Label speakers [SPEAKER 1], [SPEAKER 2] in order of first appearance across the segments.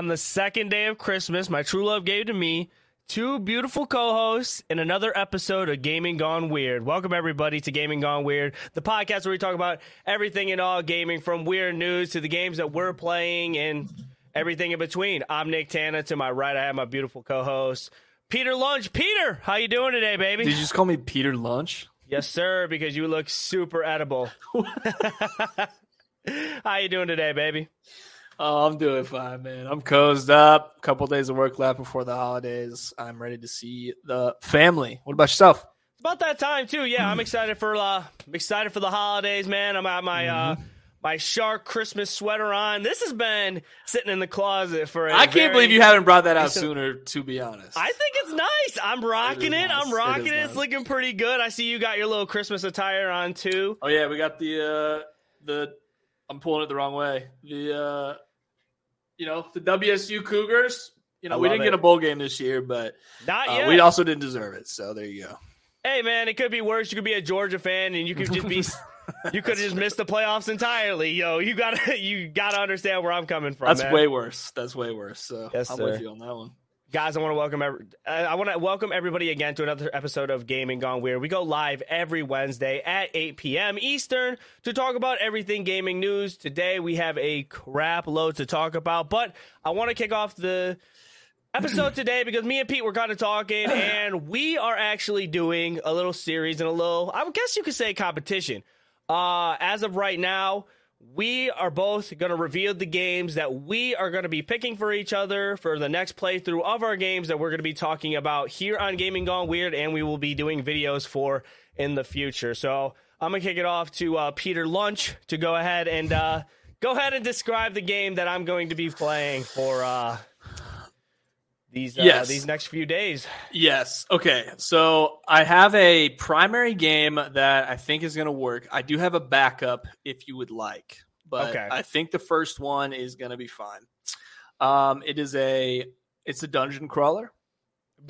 [SPEAKER 1] on the second day of Christmas, my true love gave to me two beautiful co-hosts in another episode of Gaming Gone Weird. Welcome everybody to Gaming Gone Weird, the podcast where we talk about everything and all gaming, from weird news to the games that we're playing and everything in between. I'm Nick Tana. To my right, I have my beautiful co-host Pieter Lunch. Pieter, how you doing today, baby?
[SPEAKER 2] Did you just call me Pieter Lunch?
[SPEAKER 1] Yes, sir. Because you look super edible. how you doing today, baby?
[SPEAKER 2] Oh, I'm doing fine, man. I'm cozy up. A couple days of work left before the holidays. I'm ready to see the family. What about yourself?
[SPEAKER 1] It's about that time too. Yeah, I'm excited for uh, I'm excited for the holidays, man. I'm at my uh, my shark Christmas sweater on. This has been sitting in the closet for. I
[SPEAKER 2] I can't believe you haven't brought that out sooner. To be honest,
[SPEAKER 1] I think it's nice. I'm rocking
[SPEAKER 2] It
[SPEAKER 1] it.
[SPEAKER 2] nice.
[SPEAKER 1] I'm rocking
[SPEAKER 2] is
[SPEAKER 1] it. It's looking pretty good. I see you got your little Christmas attire on too.
[SPEAKER 2] Oh yeah, we got the uh the. I'm pulling it the wrong way. The uh, you know, the WSU Cougars. You know, we didn't
[SPEAKER 1] it.
[SPEAKER 2] get a bowl game this year, but
[SPEAKER 1] Not
[SPEAKER 2] uh,
[SPEAKER 1] yet.
[SPEAKER 2] we also didn't deserve it. So there you go.
[SPEAKER 1] hey man, it could be worse. You could be a Georgia fan, and you could just be. You could have just missed the playoffs entirely, yo. You gotta, you gotta understand where I'm coming from.
[SPEAKER 2] That's
[SPEAKER 1] man.
[SPEAKER 2] way worse. That's way worse. So
[SPEAKER 1] Yes,
[SPEAKER 2] I'm
[SPEAKER 1] sir.
[SPEAKER 2] with you on that one.
[SPEAKER 1] Guys i want to welcome every, uh, i want to welcome everybody again to another episode of gaming gone weird. We go live every wednesday at 8 p.m eastern to talk about everything gaming news. Today we have a crap load to talk about but i want to kick off the episode today because me and pete were kind of talking and we are actually doing a little series and a little i guess you could say competition. Uh as of right now we are both going to reveal the games that we are going to be picking for each other for the next playthrough of our games that we're going to be talking about here on Gaming Gone Weird, and we will be doing videos for in the future. So I'm going to kick it off to uh, Pieter Lunch to go ahead and uh, go ahead and describe the game that I'm going to be playing for uh, these uh,
[SPEAKER 2] Yes.
[SPEAKER 1] these next few days.
[SPEAKER 2] Yes. Okay. So I have a primary game that I think is going to work. I do have a backup if you would like, but
[SPEAKER 1] Okay.
[SPEAKER 2] I think the first one is going to be fine. Um, it is a it's a dungeon crawler.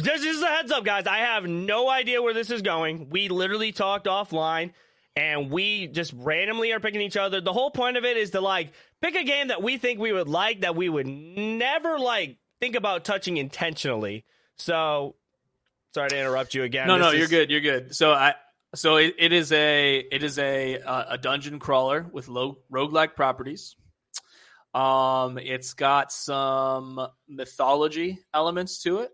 [SPEAKER 1] Just, just a heads up, guys. I have no idea where this is going. We literally talked offline, and we just randomly are picking each other. The whole point of it is to like pick a game that we think we would like that we would never like think about touching intentionally. So, sorry to interrupt you again.
[SPEAKER 2] no,
[SPEAKER 1] This
[SPEAKER 2] no,
[SPEAKER 1] is-
[SPEAKER 2] you're good. You're good. So I so it, it is a it is a uh, a dungeon crawler with low roguelike properties. Um, it's got some mythology elements to it.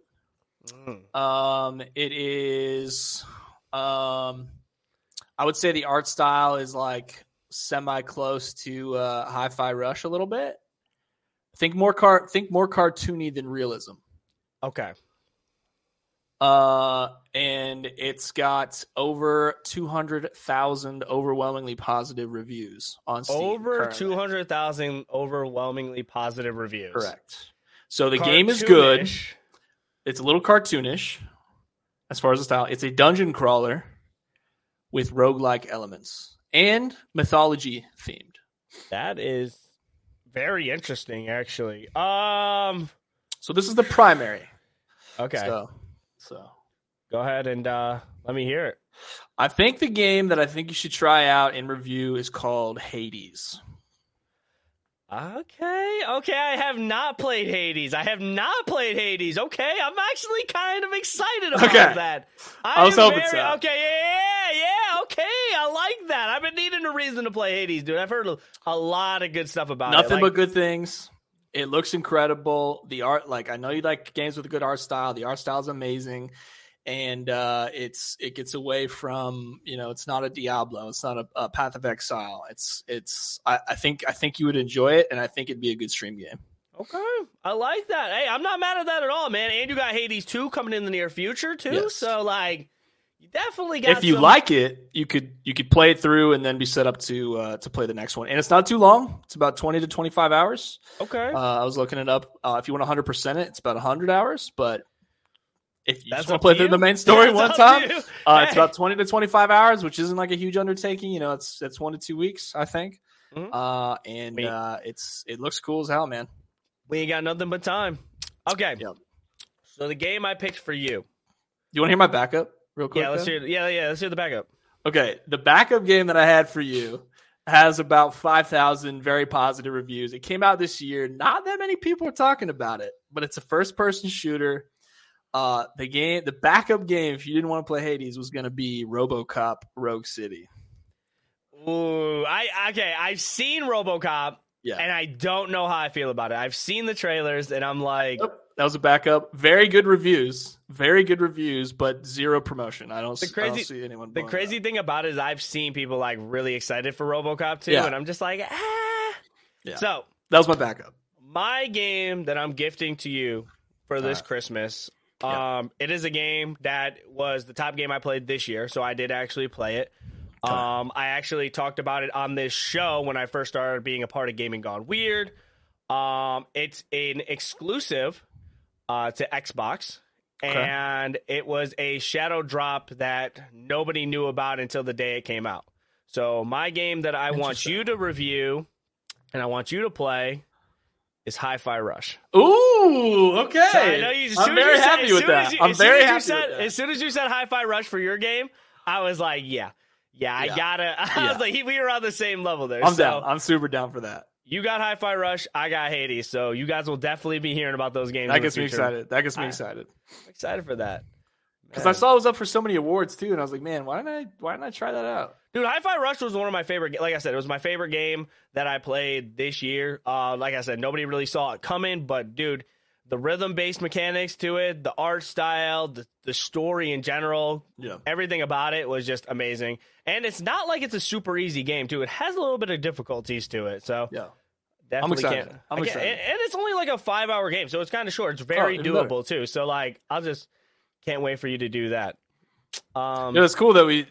[SPEAKER 1] Mm.
[SPEAKER 2] Um, it is, um, I would say the art style is like semi close to uh, Hi-Fi Rush a little bit. Think more car, think more cartoony than realism.
[SPEAKER 1] Okay.
[SPEAKER 2] Uh, and it's got over two hundred thousand overwhelmingly positive reviews on Steam.
[SPEAKER 1] Over two hundred thousand overwhelmingly positive reviews.
[SPEAKER 2] Correct. So the game is good. It's a little cartoonish as far as the style. It's a dungeon crawler with roguelike elements and mythology themed.
[SPEAKER 1] That is very interesting, actually. Um.
[SPEAKER 2] So this is the primary.
[SPEAKER 1] Okay.
[SPEAKER 2] So, so
[SPEAKER 1] Go ahead and uh, let me hear it.
[SPEAKER 2] I think the game that I think you should try out and review is called Hades.
[SPEAKER 1] Okay, okay. I have not played Hades. I have not played Hades. Okay, I'm actually kind of excited about
[SPEAKER 2] Okay.
[SPEAKER 1] that.
[SPEAKER 2] I was
[SPEAKER 1] am
[SPEAKER 2] hoping
[SPEAKER 1] very-
[SPEAKER 2] so.
[SPEAKER 1] Okay, yeah, yeah. Okay, I like that. I've been needing a reason to play Hades, dude. I've heard a, lot of good stuff about it.
[SPEAKER 2] Nothing
[SPEAKER 1] it.
[SPEAKER 2] but good things. It looks incredible. The art, like I know you like games with a good art style. The art style is amazing, and uh, it's it gets away from you know it's not a Diablo, it's not a, a Path of Exile. It's it's I, I think I think you would enjoy it, and I think it'd be a good stream game.
[SPEAKER 1] Okay, I like that. Hey, I'm not mad at that at all, man. And you got Hades 2 coming in the near future too.
[SPEAKER 2] Yes.
[SPEAKER 1] So like, you definitely got.
[SPEAKER 2] if you
[SPEAKER 1] some-
[SPEAKER 2] like it, you could you could play it through and then be set up to uh, to play the next one. And it's not too long. It's about twenty to twenty five hours.
[SPEAKER 1] okay,
[SPEAKER 2] Uh, I was looking it up. Uh, if you want 100 percent it, it's about 100 hours. But if you
[SPEAKER 1] That's
[SPEAKER 2] just want to play through
[SPEAKER 1] you.
[SPEAKER 2] the main story one time, uh, it's about 20 to 25 hours, which isn't like a huge undertaking. You know, it's it's one to two weeks, I think.
[SPEAKER 1] Mhm.
[SPEAKER 2] Uh, and uh, it's it looks cool as hell, man.
[SPEAKER 1] we ain't got nothing but time. Okay,
[SPEAKER 2] Yep.
[SPEAKER 1] so the game I picked for you.
[SPEAKER 2] You want to hear my backup real quick?
[SPEAKER 1] Yeah, let's hear. Yeah, yeah, let's hear the backup.
[SPEAKER 2] Okay, the backup game that I had for you has about 5,000 very positive reviews. It came out this year. Not that many people are talking about it, but it's a first person shooter. Uh, the game, the backup game, if you didn't want to play Hades, was going to be RoboCop Rogue City.
[SPEAKER 1] Ooh, I okay. I've seen RoboCop,
[SPEAKER 2] Yeah.
[SPEAKER 1] and I don't know how I feel about it. I've seen the trailers, and I'm like,
[SPEAKER 2] Yep, That was a backup. Very good reviews. Very good reviews, but zero promotion. I don't,
[SPEAKER 1] The
[SPEAKER 2] s- I don't see anyone.
[SPEAKER 1] the crazy thing about it is I've seen people like really excited for RoboCop too,
[SPEAKER 2] Yeah.
[SPEAKER 1] and I'm just like, ah.
[SPEAKER 2] Yeah.
[SPEAKER 1] So.
[SPEAKER 2] That was my backup.
[SPEAKER 1] my game that I'm gifting to you for this
[SPEAKER 2] Alright.
[SPEAKER 1] Christmas.
[SPEAKER 2] Yeah.
[SPEAKER 1] Um, it is a game that was the top game I played this year, so I did actually play it. Um, I actually talked about it on this show when I first started being a part of Gaming Gone Weird. Um, it's an exclusive uh, to Xbox,
[SPEAKER 2] Okay.
[SPEAKER 1] and it was a shadow drop that nobody knew about until the day it came out. So my game that I want you to review and I want you to play is Hi-Fi Rush.
[SPEAKER 2] Ooh, okay.
[SPEAKER 1] So I know you,
[SPEAKER 2] I'm very
[SPEAKER 1] you said-
[SPEAKER 2] happy with that.
[SPEAKER 1] you-
[SPEAKER 2] I'm very happy
[SPEAKER 1] said,
[SPEAKER 2] with that.
[SPEAKER 1] As soon as you said Hi-Fi Rush for your game, I was like, yeah, yeah, I
[SPEAKER 2] Yeah.
[SPEAKER 1] gotta. I
[SPEAKER 2] Yeah.
[SPEAKER 1] was like, he, we were on the same level there.
[SPEAKER 2] I'm
[SPEAKER 1] so
[SPEAKER 2] down. I'm super down for that.
[SPEAKER 1] you got Hi-Fi Rush, I got Hades, so you guys will definitely be hearing about those games.
[SPEAKER 2] That gets me excited. That gets me
[SPEAKER 1] I-
[SPEAKER 2] excited.
[SPEAKER 1] I'm excited for that.
[SPEAKER 2] Because I saw it was up for so many awards too, and I was like, man, why didn't I? Why didn't I try that out?
[SPEAKER 1] Dude, Hi-Fi Rush was one of my favorite. ga- Like I said, it was my favorite game that I played this year. Uh, like I said, nobody really saw it coming, but dude, the rhythm-based mechanics to it, the art style, the, the story in general,
[SPEAKER 2] Yeah.
[SPEAKER 1] everything about it was just amazing. And it's not like it's a super easy game too. It has a little bit of difficulties to it, so
[SPEAKER 2] Yeah.
[SPEAKER 1] definitely
[SPEAKER 2] excited.
[SPEAKER 1] can't.
[SPEAKER 2] I'm excited.
[SPEAKER 1] And, and it's only like a five-hour game, so it's kind of short. It's very
[SPEAKER 2] Oh, even better.
[SPEAKER 1] doable too. So like, I'll just can't wait for you to do that. Um,
[SPEAKER 2] Yeah, it's cool that we.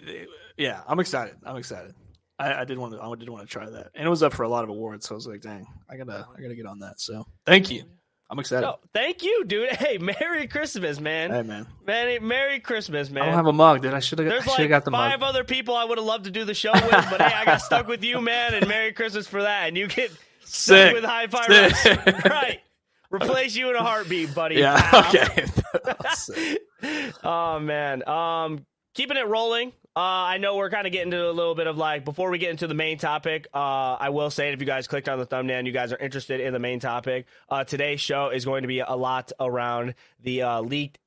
[SPEAKER 2] Yeah, I'm excited. I'm excited. I, I did want to. I did want to try that, and it was up for a lot of awards. So I was like, dang, I gotta, I gotta get on that. So thank you. I'm excited.
[SPEAKER 1] so, thank you, dude. Hey, Merry Christmas, man.
[SPEAKER 2] Hey man,
[SPEAKER 1] Merry, Merry Christmas, man.
[SPEAKER 2] I don't have a mug, dude. I should have.
[SPEAKER 1] There's like
[SPEAKER 2] got the
[SPEAKER 1] five
[SPEAKER 2] mug.
[SPEAKER 1] other people I would have loved to do the show with, but hey, I got stuck with you, man, and Merry Christmas for that. And you get stuck
[SPEAKER 2] Sick.
[SPEAKER 1] with High Five. Right. Replace you in a heartbeat, buddy.
[SPEAKER 2] Yeah.
[SPEAKER 1] Pal.
[SPEAKER 2] Okay.
[SPEAKER 1] Oh man. Um, keeping it rolling. Uh, I know we're kind of getting to a little bit of like before we get into the main topic. Uh, I will say if you guys clicked on the thumbnail and you guys are interested in the main topic, uh, today's show is going to be a lot around the uh, leaked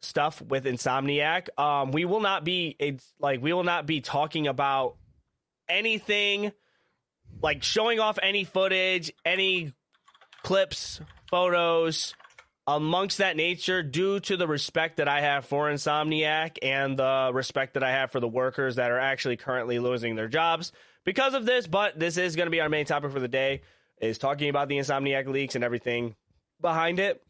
[SPEAKER 1] stuff with Insomniac. Um, we will not be it's like we will not be talking about anything like showing off any footage, any clips, photos, amongst that nature due to the respect that I have for Insomniac and the respect that I have for the workers that are actually currently losing their jobs because of this. But this is going to be our main topic for the day is talking about the Insomniac leaks and everything behind it.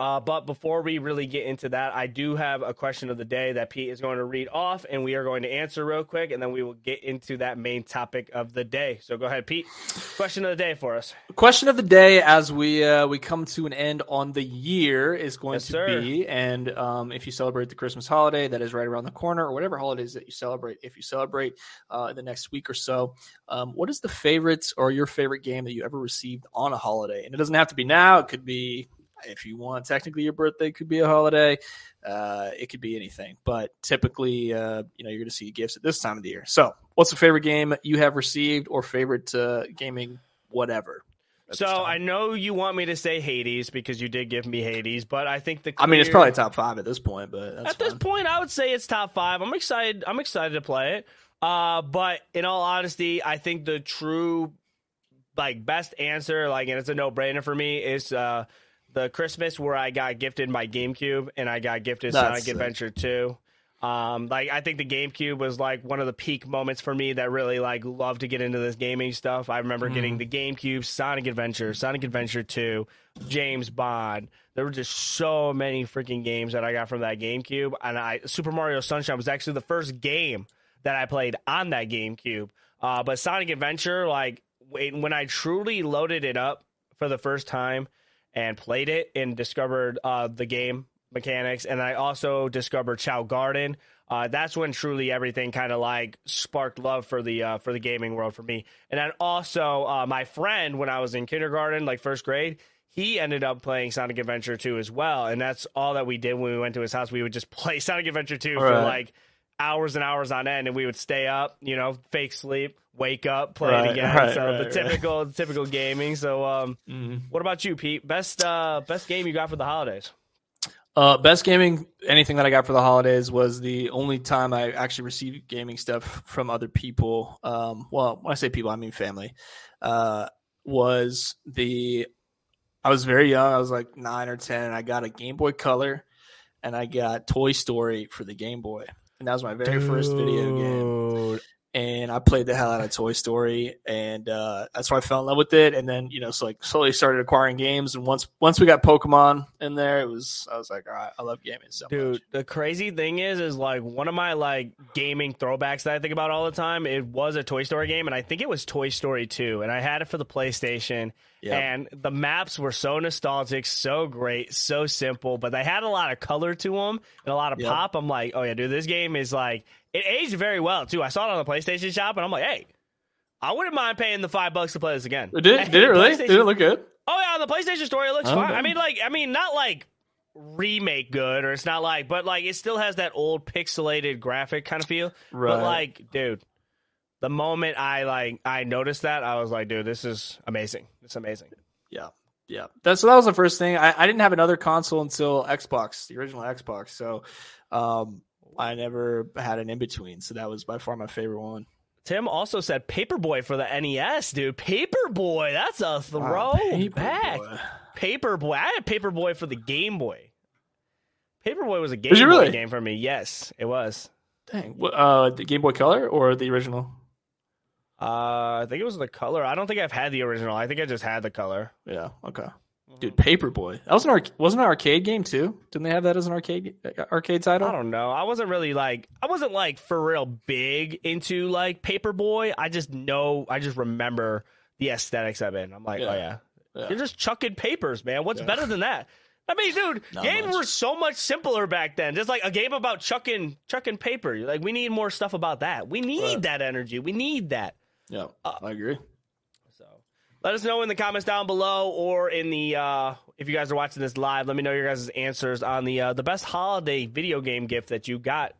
[SPEAKER 1] Uh, but before we really get into that, I do have a question of the day that Pete is going to read off, and we are going to answer real quick, and then we will get into that main topic of the day. So go ahead, Pete. Question of the day for us.
[SPEAKER 2] Question of the day, as we uh, we come to an end on the year, is going
[SPEAKER 1] Yes,
[SPEAKER 2] to
[SPEAKER 1] sir.
[SPEAKER 2] be, and um, if you celebrate the Christmas holiday, that is right around the corner, or whatever holidays that you celebrate. If you celebrate uh, the next week or so, um, what is the favorites or your favorite game that you ever received on a holiday? And it doesn't have to be now; it could be if you want. Technically, your birthday could be a holiday. Uh, it could be anything, but typically, uh, you know, you're going to see gifts at this time of the year. So, what's the favorite game you have received, or favorite uh, gaming, whatever?
[SPEAKER 1] So? I know you want me to say Hades because you did give me Hades, but I think the
[SPEAKER 2] I mean, it's probably top five at this point, but that's
[SPEAKER 1] at this point I would say it's top five. I'm excited. I'm excited to play it. Uh, but in all honesty, I think the true like best answer, like, and it's a no brainer for me, is uh the Christmas where I got gifted my GameCube and I got gifted
[SPEAKER 2] That's
[SPEAKER 1] Sonic
[SPEAKER 2] sick.
[SPEAKER 1] Adventure 2. Um, like I think the GameCube was like one of the peak moments for me that really like loved to get into this gaming stuff. I remember
[SPEAKER 2] Mm-hmm.
[SPEAKER 1] getting the GameCube, Sonic Adventure, Sonic Adventure 2, James Bond. There were just so many freaking games that I got from that GameCube, and I Super Mario Sunshine was actually the first game that I played on that GameCube. Uh, but Sonic Adventure, like when when I truly loaded it up for the first time and played it and discovered uh, the game mechanics, and I also discovered Chao Garden. Uh, that's when truly everything kind of like sparked love for the uh, for the gaming world for me. And then also uh, my friend when I was in kindergarten, like first grade, he ended up playing Sonic Adventure 2 as well. And that's all that we did when we went to his house. We would just play Sonic Adventure 2 for
[SPEAKER 2] Right.
[SPEAKER 1] like hours and hours on end, and we would stay up, you know, fake sleep, wake up, play
[SPEAKER 2] Right,
[SPEAKER 1] it again.
[SPEAKER 2] right,
[SPEAKER 1] so
[SPEAKER 2] right,
[SPEAKER 1] the typical typical gaming. So um,
[SPEAKER 2] Mhm.
[SPEAKER 1] what about you, Pete? Best uh best game you got for the holidays?
[SPEAKER 2] Uh, best gaming, anything that I got for the holidays was the only time I actually received gaming stuff from other people. Um, well, when I say people, I mean family. Uh, was the I was very young. I was like nine or ten. And I got a Game Boy Color, and I got Toy Story for the Game Boy, and that was my very first video game. And I played the hell out of Toy Story, and uh, that's why I fell in love with it. And then you know, so like slowly started acquiring games, and once once we got Pokemon in there, it was I was like, all right, I love gaming so
[SPEAKER 1] Dude,
[SPEAKER 2] much.
[SPEAKER 1] the crazy thing is, is like one of my like gaming throwbacks that I think about all the time. It was a Toy Story game, and I think it was Toy Story 2, and I had it for the PlayStation.
[SPEAKER 2] Yeah,
[SPEAKER 1] And the maps were so nostalgic, so great, so simple, but they had a lot of color to them and a lot of
[SPEAKER 2] Yep.
[SPEAKER 1] pop. I'm like, oh yeah, dude, this game is like it aged very well too. I saw it on the PlayStation Shop, and I'm like, hey, I wouldn't mind paying the five bucks to play this again.
[SPEAKER 2] did it, did it really? Did it look good?
[SPEAKER 1] Oh yeah, on the PlayStation Store it looks
[SPEAKER 2] Oh,
[SPEAKER 1] fine. I mean, like, I mean, not like remake good, or it's not like, but like, it still has that old pixelated graphic kind of feel.
[SPEAKER 2] Right.
[SPEAKER 1] But like, dude, the moment I like I noticed that, I was like, dude, this is amazing. It's amazing.
[SPEAKER 2] yeah, yeah. That's so that was the first thing. I, I didn't have another console until Xbox, the original Xbox. So, um, I never had an in between. So that was by far my favorite one.
[SPEAKER 1] Tim also said Paperboy for the NES, dude. Paperboy, that's a throw
[SPEAKER 2] Wow,
[SPEAKER 1] back.
[SPEAKER 2] Paperboy.
[SPEAKER 1] Paperboy, I had Paperboy for the Game Boy. Paperboy was a Game Boy
[SPEAKER 2] really?
[SPEAKER 1] game for me. Yes, it was.
[SPEAKER 2] Dang, uh, the Game Boy Color or the original?
[SPEAKER 1] Uh, I think it was the color. I don't think I've had the original. I think I just had the color.
[SPEAKER 2] Yeah. Okay. Dude, Paperboy. That was an arc- wasn't an arcade game too. Didn't they have that as an arcade uh, arcade title?
[SPEAKER 1] I don't know. I wasn't really like I wasn't like for real big into like Paperboy. I just know I just remember the aesthetics of it. And I'm like,
[SPEAKER 2] Yeah.
[SPEAKER 1] oh yeah.
[SPEAKER 2] Yeah.
[SPEAKER 1] You're just chucking papers, man. What's
[SPEAKER 2] Yeah.
[SPEAKER 1] better than that? I mean, dude,
[SPEAKER 2] Not
[SPEAKER 1] games
[SPEAKER 2] much.
[SPEAKER 1] were so much simpler back then. Just like a game about chucking chucking paper. Like we need more stuff about that. We need
[SPEAKER 2] Right.
[SPEAKER 1] that energy. We need that.
[SPEAKER 2] Yeah,
[SPEAKER 1] Uh,
[SPEAKER 2] I agree.
[SPEAKER 1] So let us know in the comments down below or in the uh if you guys are watching this live, let me know your guys' answers on the uh the best holiday video game gift that you got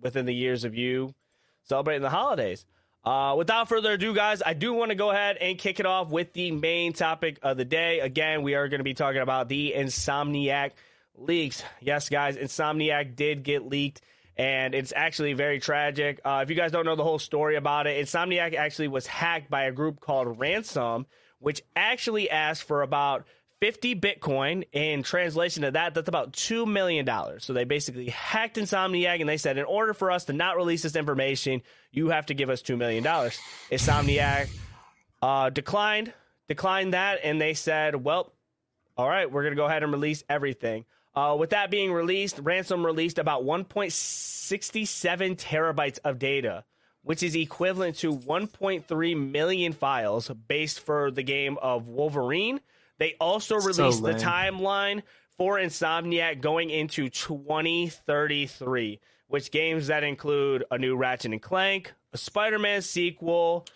[SPEAKER 1] within the years of you celebrating the holidays. Uh, without further ado, guys, I do want to go ahead and kick it off with the main topic of the day. Again, we are going to be talking about the Insomniac leaks. Yes, guys, Insomniac did get leaked, and it's actually very tragic. Uh, if you guys don't know the whole story about it, Insomniac actually was hacked by a group called Ransom, which actually asked for about 50 Bitcoin. In translation to that, that's about $2 million. So they basically hacked Insomniac and they said, in order for us to not release this information, you have to give us $2 million. Insomniac uh, declined, declined that, and they said, well, all right, we're going to go ahead and release everything. Uh, with that being released, Ransom released about 1.67 terabytes of data, which is equivalent to 1.3 million files based for the game of Wolverine. They also
[SPEAKER 2] So
[SPEAKER 1] released the timeline for Insomniac going into 2033, which games that include a new Ratchet and Clank, a Spider-Man sequel,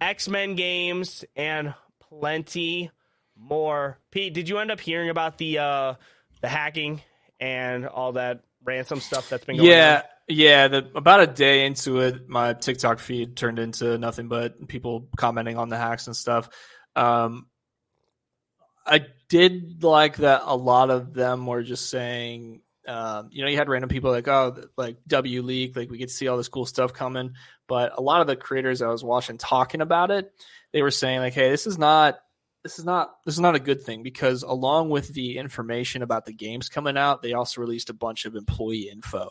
[SPEAKER 1] X-Men games, and plenty more. Pete, did you end up hearing about the uh, the hacking and all that ransom stuff that's been going
[SPEAKER 2] Yeah,
[SPEAKER 1] on?
[SPEAKER 2] yeah. The, about a day into it, my TikTok feed turned into nothing but people commenting on the hacks and stuff. Um, I did like that a lot of them were just saying, um, you know, you had random people like, oh, like W leak, like we could see all this cool stuff coming. But a lot of the creators I was watching talking about it, they were saying like, hey, this is not. This is not this is not a good thing because along with the information about the games coming out, they also released a bunch of employee info.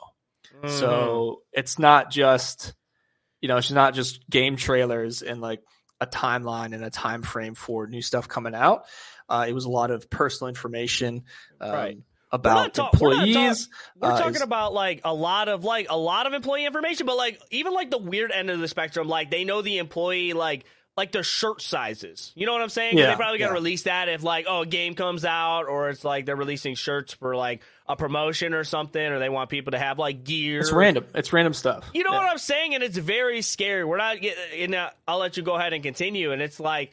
[SPEAKER 1] Mm.
[SPEAKER 2] So it's not just, you know, it's not just game trailers and like a timeline and a time frame for new stuff coming out. Uh, it was a lot of personal information um,
[SPEAKER 1] Right.
[SPEAKER 2] about
[SPEAKER 1] we're not
[SPEAKER 2] employees.
[SPEAKER 1] We're
[SPEAKER 2] uh,
[SPEAKER 1] talking about like a lot of like a lot of employee information, but like even like the weird end of the spectrum, like they know the employee like like their shirt sizes. You know what I'm saying?
[SPEAKER 2] Yeah,
[SPEAKER 1] they probably gotta
[SPEAKER 2] yeah.
[SPEAKER 1] release that if like oh a game comes out or it's like they're releasing shirts for like a promotion or something, or they want people to have like gear.
[SPEAKER 2] it's random. It's random stuff.
[SPEAKER 1] You know
[SPEAKER 2] Yeah.
[SPEAKER 1] what I'm saying? And it's very scary. We're not getting. Uh, I'll let you go ahead and continue. And it's like,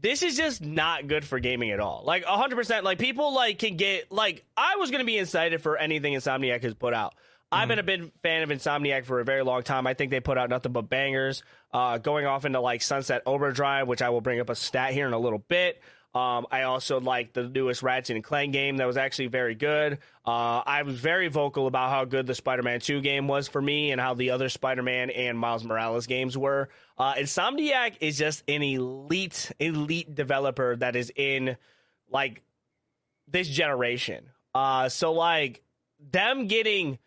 [SPEAKER 1] this is just not good for gaming at all. Like 100. percent Like people like can get like I was gonna be excited for anything Insomniac has put out. I've mm-hmm. been a big fan of Insomniac for a very long time. I think they put out nothing but bangers. Uh, going off into like Sunset Overdrive, which I will bring up a stat here in a little bit. Um, I also like the newest Ratchet and Clank game that was actually very good. Uh, I was very vocal about how good the Spider-Man 2 game was for me and how the other Spider-Man and Miles Morales games were. Uh, Insomniac is just an elite, elite developer that is in like this generation. Uh, so like them getting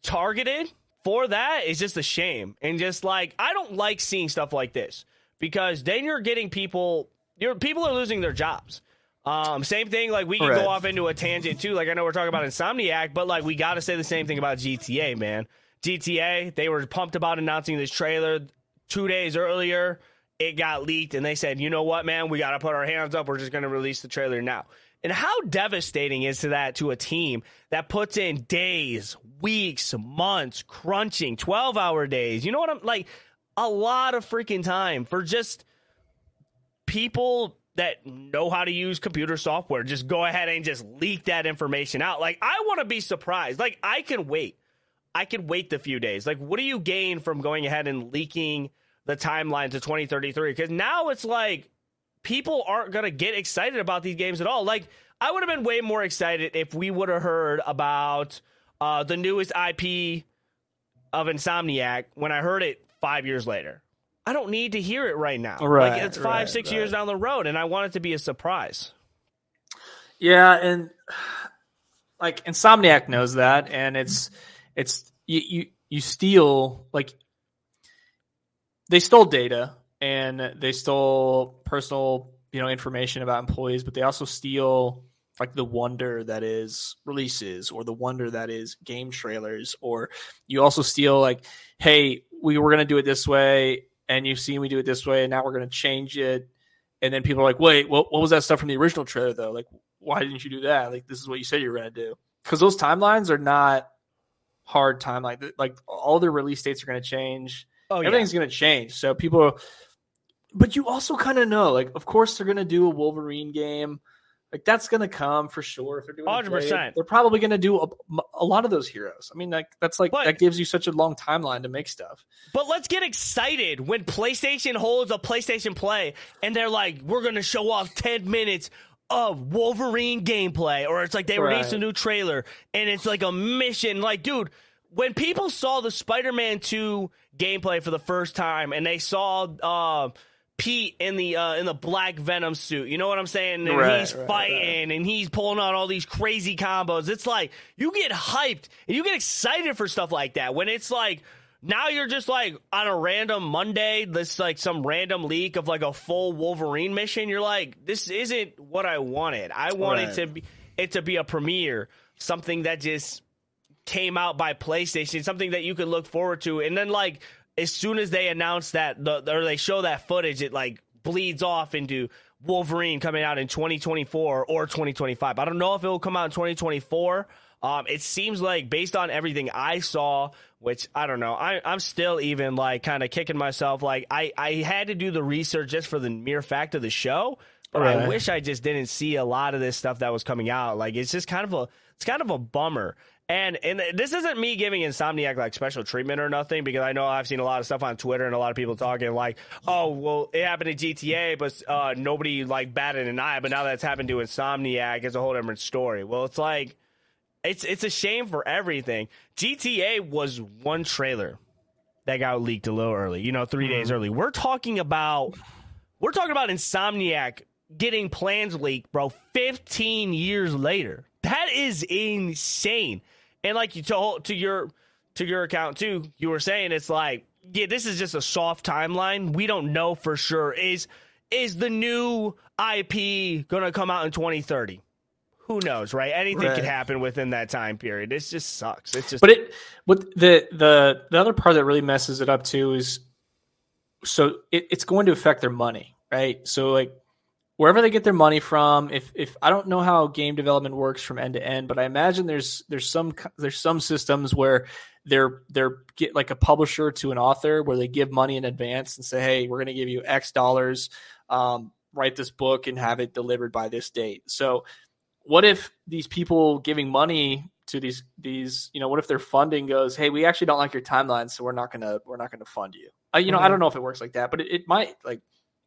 [SPEAKER 1] targeted for that is just a shame. And just like I don't like seeing stuff like this because then you're getting people your people are losing their jobs. Um, same thing, like we can
[SPEAKER 2] Right.
[SPEAKER 1] go off into a tangent too. Like I know we're talking about Insomniac, but like we got to say the same thing about GTA, man. GTA, they were pumped about announcing this trailer two days earlier. It got leaked, and they said, "You know what, man? We got to put our hands up. We're just going to release the trailer now." And how devastating is that to a team that puts in days, weeks, months, crunching, twelve-hour days? You know what I'm like? A lot of freaking time for just people that know how to use computer software just go ahead and just leak that information out. Like, I want to be surprised. Like, I can wait. I can wait the few days. Like, what do you gain from going ahead and leaking the timeline to 2033? Because now it's like people aren't going to get excited about these games at all. Like, I would have been way more excited if we would have heard about uh, the newest IP of Insomniac when I heard it five years later. I don't need to hear it right now.
[SPEAKER 2] Right,
[SPEAKER 1] like it's five,
[SPEAKER 2] right,
[SPEAKER 1] six
[SPEAKER 2] right.
[SPEAKER 1] years down the road, and I want it to be a surprise.
[SPEAKER 2] Yeah, and like Insomniac knows that, and it's it's you you you steal like they stole data and they stole personal you know information about employees, but they also steal like the wonder that is releases or the wonder that is game trailers, or you also steal like, hey, we were gonna do it this way, and you've seen we do it this way, and now we're gonna change it. And then people are like, wait, what, what was that stuff from the original trailer though? Like, why didn't you do that? Like, this is what you said you were going to do. Because those timelines are not hard timeline. Like, all the release dates are going to change.
[SPEAKER 1] Oh
[SPEAKER 2] Everything's going to change. So people, but you also kind of know, like, of course they're going to do a Wolverine game. Like that's going to come for sure. If they're doing
[SPEAKER 1] 100%.
[SPEAKER 2] They're probably going to do a, a lot of those heroes. I mean, like that's like
[SPEAKER 1] But-
[SPEAKER 2] that gives you such a long timeline to make stuff.
[SPEAKER 1] But let's get excited when PlayStation holds a PlayStation Play and they're like, we're going to show off 10 minutes of Wolverine gameplay. Or it's like they released a new trailer and it's like a mission. Like, dude, when people saw the Spider Man 2 gameplay for the first time and they saw uh, Pete in the uh, in the black Venom suit, you know what I'm saying? And
[SPEAKER 2] Right,
[SPEAKER 1] he's
[SPEAKER 2] right,
[SPEAKER 1] fighting and he's pulling out all these crazy combos. It's like you get hyped and you get excited for stuff like that. When it's like now you're just like on a random Monday, this like some random leak of like a full Wolverine mission. You're like, this isn't what I wanted. I wanted
[SPEAKER 2] Right.
[SPEAKER 1] to be it to be a premiere, something that just came out by PlayStation, something that you could look forward to. And then like as soon as they announce that the, or they show that footage, it like bleeds off into Wolverine coming out in 2024 or 2025. I don't know if it will come out in 2024. Um, it seems like based on everything I saw, which I don't know, I, I'm still even like kind of kicking myself. Like I, I had to do the research just for the mere fact of the show, but I wish I just didn't see a lot of this stuff that was coming out. Like it's just kind of a, it's kind of a bummer. And and this isn't me giving Insomniac like special treatment or nothing because I know I've seen a lot of stuff on Twitter and a lot of people talking like, oh well, it happened to GTA, but uh, nobody like batted an eye. But now that's happened to Insomniac, it's a whole different story. Well, it's like it's it's a shame for everything. GTA was one trailer that got leaked a little early, you know, 3 days early. We're talking about we're talking about Insomniac getting plans leaked, bro, 15 years later. That is insane. And like you told to your to your account too, you were saying it's like, yeah, this is just a soft timeline. We don't know for sure. Is is the new IP gonna come out in 2030? Who knows, right? Anything
[SPEAKER 2] Right.
[SPEAKER 1] could happen within that time period. It just sucks. It's just
[SPEAKER 2] But it, what the the the other part that really messes it up too is, so it, it's going to affect their money, right? So like wherever they get their money from, if if I don't know how game development works from end to end, but I imagine there's there's some there's some systems where they're they're get like a publisher to an author where they give money in advance and say, hey, we're going to give you X dollars, um, write this book and have it delivered by this date. So what if these people giving money to these these you know what if their funding goes hey we actually don't like your timeline so we're not gonna we're not gonna fund you uh, you know mm-hmm. i don't know if it works like that but it, it might like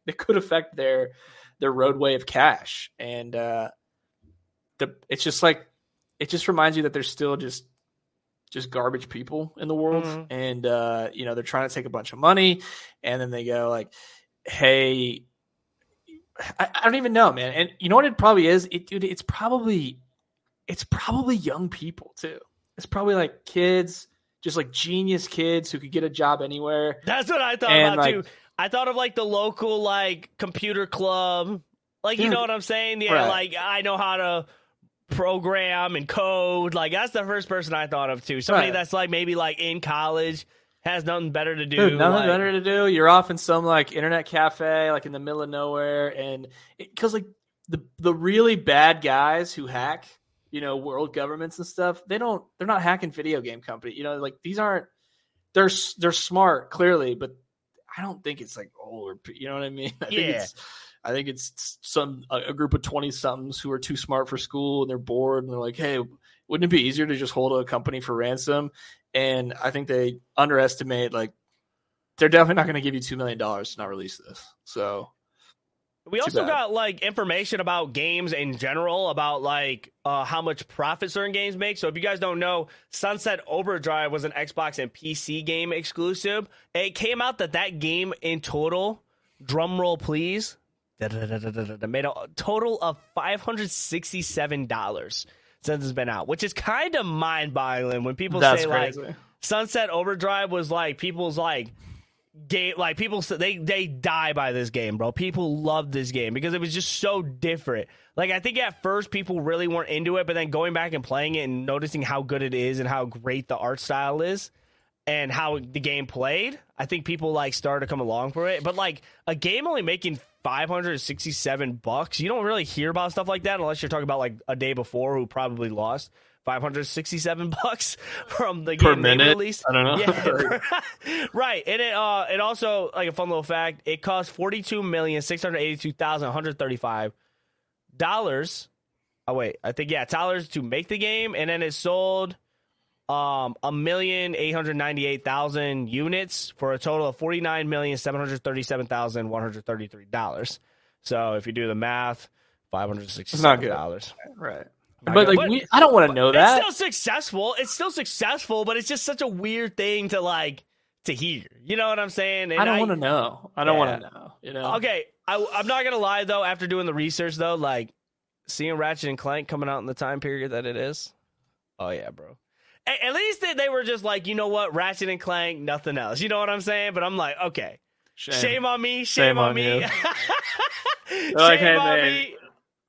[SPEAKER 2] it could affect their their roadway of cash and uh the it's just like it just reminds you that there's still just just garbage people in the world mm-hmm. and uh you know they're trying to take a bunch of money and then they go like hey I, I don't even know man and you know what it probably is it dude it's probably it's probably young people too. It's probably like kids, just like genius kids who could get a job anywhere.
[SPEAKER 1] That's what I thought and about like, too. I thought of like the local like computer club. Like you hmm. know what I'm saying? Yeah, right. like I know how to program and code. Like that's the first person I thought of too. Somebody right. that's like maybe like in college has nothing better to do.
[SPEAKER 2] Dude, nothing like, better to do. You're off in some like internet cafe, like in the middle of nowhere, and because like the the really bad guys who hack you know world governments and stuff they don't they're not hacking video game company you know like these aren't they're they're smart clearly but i don't think it's like older you know what i mean? I
[SPEAKER 1] yeah. think
[SPEAKER 2] it's i think it's some a, group of 20 somethings who are too smart for school and they're bored and they're like hey wouldn't it be easier to just hold a company for ransom? And i think they underestimate like they're definitely not going to give you $2 million to not release this. So
[SPEAKER 1] we also got like information about games in general, about like uh, how much profit certain games make. So if you guys don't know, Sunset Overdrive was an Xbox and PC game exclusive. It came out that that game in total, drum roll please, made a total of five hundred sixty-seven dollars since it's been out, which is kind of mind-boggling when people That's say crazy. like Sunset Overdrive was like people's like game like people they they die by this game bro. People love this game because it was just so different. Like i think at first people really weren't into it but then going back and playing it and noticing how good it is and how great the art style is and how the game played i think people like started to come along for it. But like a game only making 567 bucks you don't really hear about stuff like that unless you're talking about like a day before who probably lost 567 bucks from the
[SPEAKER 2] per
[SPEAKER 1] game
[SPEAKER 2] minute.
[SPEAKER 1] release.
[SPEAKER 2] I don't know.
[SPEAKER 1] Yeah, right. And it uh it also like a fun little fact. It cost forty two million six hundred eighty two thousand one hundred thirty five dollars. Oh wait, I think yeah, dollars to make the game, and then it sold um a million eight hundred ninety eight thousand units for a total of forty nine million seven hundred thirty seven thousand one hundred thirty three dollars. So if you do the math, five hundred sixty seven dollars.
[SPEAKER 2] Right but like, we, I don't want to know that.
[SPEAKER 1] It's still successful. It's still successful, but it's just such a weird thing to like to hear. You know what I'm saying?
[SPEAKER 2] And I don't want to know. I don't yeah. want to know. You know?
[SPEAKER 1] Okay, I, I'm not gonna lie though. After doing the research though, like seeing Ratchet and Clank coming out in the time period that it is, oh yeah, bro. A- at least they, they were just like, you know what, Ratchet and Clank, nothing else. You know what I'm saying? But I'm like, okay, shame, shame on me, shame, shame on, on, me.
[SPEAKER 2] shame like, hey, on man. me.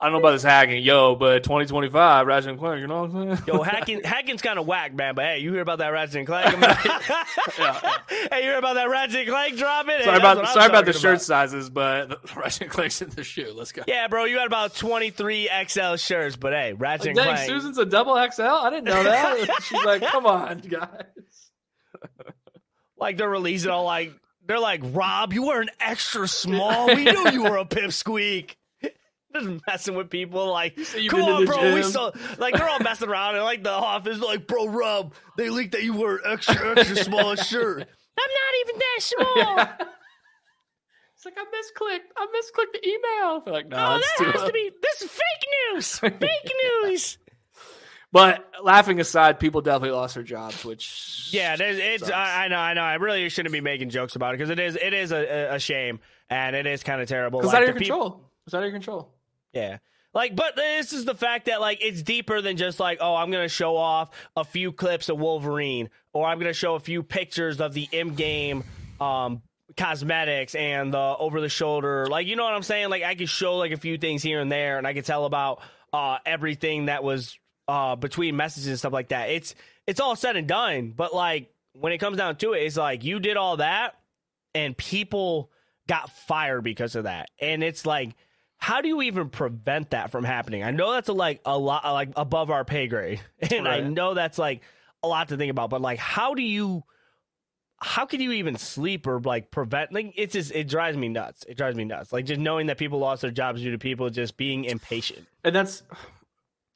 [SPEAKER 2] I don't know about this hacking, yo, but 2025, Ratchet and Clank, you know what I'm saying?
[SPEAKER 1] Yo, hacking, hacking's kind of whack, man. But hey, you hear about that Ratchet and Clank? yeah, yeah. Hey, you hear about that Ratchet and Clank dropping?
[SPEAKER 2] Sorry hey, about sorry about the shirt about. sizes, but Ratchet and Clank's in the shoe. Let's go.
[SPEAKER 1] Yeah, bro, you had about 23 XL shirts, but hey, Ratchet and
[SPEAKER 2] Dang,
[SPEAKER 1] Clank.
[SPEAKER 2] Susan's a double XL. I didn't know that. She's like, come on, guys.
[SPEAKER 1] like they're releasing all like they're like, Rob, you were an extra small. We knew you were a pipsqueak just messing with people like come on bro gym. we saw like they're all messing around and like the office like bro Rob they leaked that you were extra extra small shirt I'm not even that small
[SPEAKER 2] it's like I misclicked I misclicked the email They're like no
[SPEAKER 1] oh, that has to be this is fake news fake news
[SPEAKER 2] but laughing aside, people definitely lost their jobs, which
[SPEAKER 1] yeah, it's. I, I, know, I know. I really shouldn't be making jokes about it because it is, it is a, a shame, and it is kind of terrible.
[SPEAKER 2] It's like, out of your control. it's out of your control.
[SPEAKER 1] Yeah. Like, but this is the fact that like it's deeper than just like, oh, I'm gonna show off a few clips of Wolverine, or I'm gonna show a few pictures of the in-game um, cosmetics and the over-the-shoulder. Like, you know what I'm saying? Like, I could show like a few things here and there, and I could tell about uh, everything that was uh, between messages and stuff like that. It's it's all said and done, but like when it comes down to it, it's like you did all that, and people got fired because of that, and it's like how do you even prevent that from happening? I know that's a, like a lot like above our pay grade, and right. I know that's like a lot to think about. But like, how do you? How can you even sleep or like prevent? Like, it's just it drives me nuts. It drives me nuts. Like just knowing that people lost their jobs due to people just being impatient.
[SPEAKER 2] And that's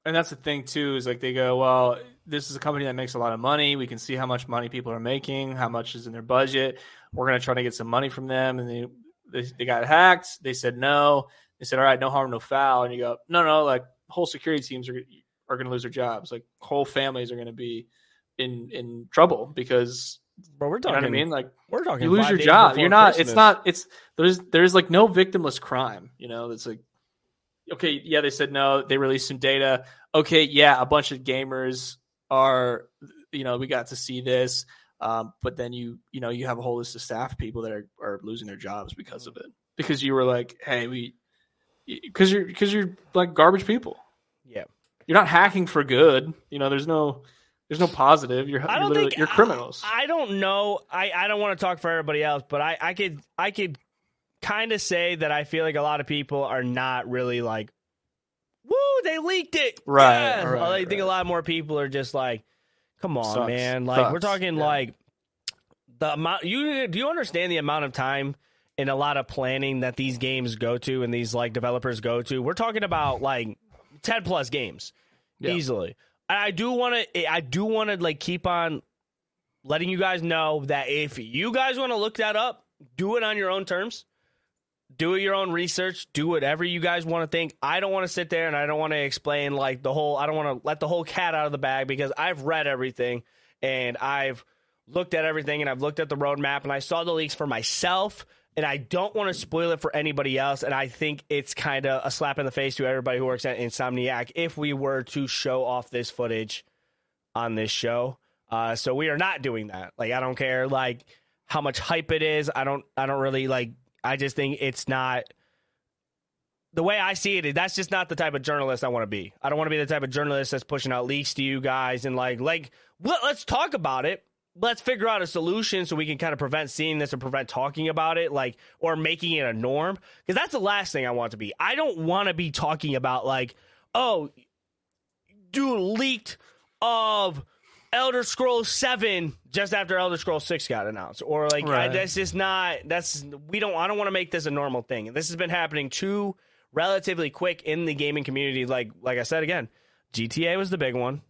[SPEAKER 2] and that's the thing too is like they go, well, this is a company that makes a lot of money. We can see how much money people are making, how much is in their budget. We're going to try to get some money from them. And they, they, they got hacked. They said no. They said, all right, no harm, no foul. And you go, no, no, like whole security teams are, are going to lose their jobs. Like whole families are going to be in, in trouble because
[SPEAKER 1] Bro, we're
[SPEAKER 2] you know
[SPEAKER 1] talking.
[SPEAKER 2] what I mean? Like
[SPEAKER 1] We're talking.
[SPEAKER 2] you lose your job. You're not.
[SPEAKER 1] Christmas.
[SPEAKER 2] It's not. It's there's there's like no victimless crime. You know, it's like okay, yeah, they said no. They released some data. Okay, yeah, a bunch of gamers are. You know, we got to see this, um, but then you you know you have a whole list of staff people that are are losing their jobs because of it because you were like, hey, we because you're because you're like garbage people.
[SPEAKER 1] Yeah.
[SPEAKER 2] You're not hacking for good. You know, there's no. There's no positive. You're,
[SPEAKER 1] I
[SPEAKER 2] you're
[SPEAKER 1] don't
[SPEAKER 2] literally
[SPEAKER 1] think
[SPEAKER 2] you're criminals.
[SPEAKER 1] I, I don't know. I, I don't want to talk for everybody else, but I, I could I could kind of say that I feel like a lot of people are not really like, woo, they leaked it.
[SPEAKER 2] Right,
[SPEAKER 1] Yes.
[SPEAKER 2] right,
[SPEAKER 1] I think a lot more people are just like, come on,
[SPEAKER 2] Sucks.
[SPEAKER 1] man. Like we're talking
[SPEAKER 2] Yeah.
[SPEAKER 1] like the amount. You do you understand the amount of time and a lot of planning that these games go to and these like developers go to? We're talking about like ten plus games
[SPEAKER 2] Yeah.
[SPEAKER 1] easily. And I do want to. I do want to like keep on letting you guys know that if you guys want to look that up, do it on your own terms. Do your own research. Do whatever you guys want to think. I don't want to sit there and I don't want to explain like the whole. I don't want to let the whole cat out of the bag because I've read everything and I've looked at everything and I've looked at the roadmap and I saw the leaks for myself and I don't want to spoil it for anybody else. And I think it's kind of a slap in the face to everybody who works at Insomniac if we were to show off this footage on this show. Uh, so we are not doing that. Like I don't care like how much hype it is. I don't. I don't really like. I just think it's not. The way I see it, that's just not the type of journalist I want to be. I don't want to be the type of journalist that's pushing out leaks to you guys and like, like, well, let's talk about it let's figure out a solution so we can kind of prevent seeing this or prevent talking about it like or making it a norm. Because that's the last thing i want to be. I don't want to be talking about like oh dude leaked of elder scrolls 7 just after elder scrolls 6 got announced. Or like I- that's just not that's we don't i don't want to make this a normal thing. This has been happening too relatively quick in the gaming community. Like like i said again gta was the big one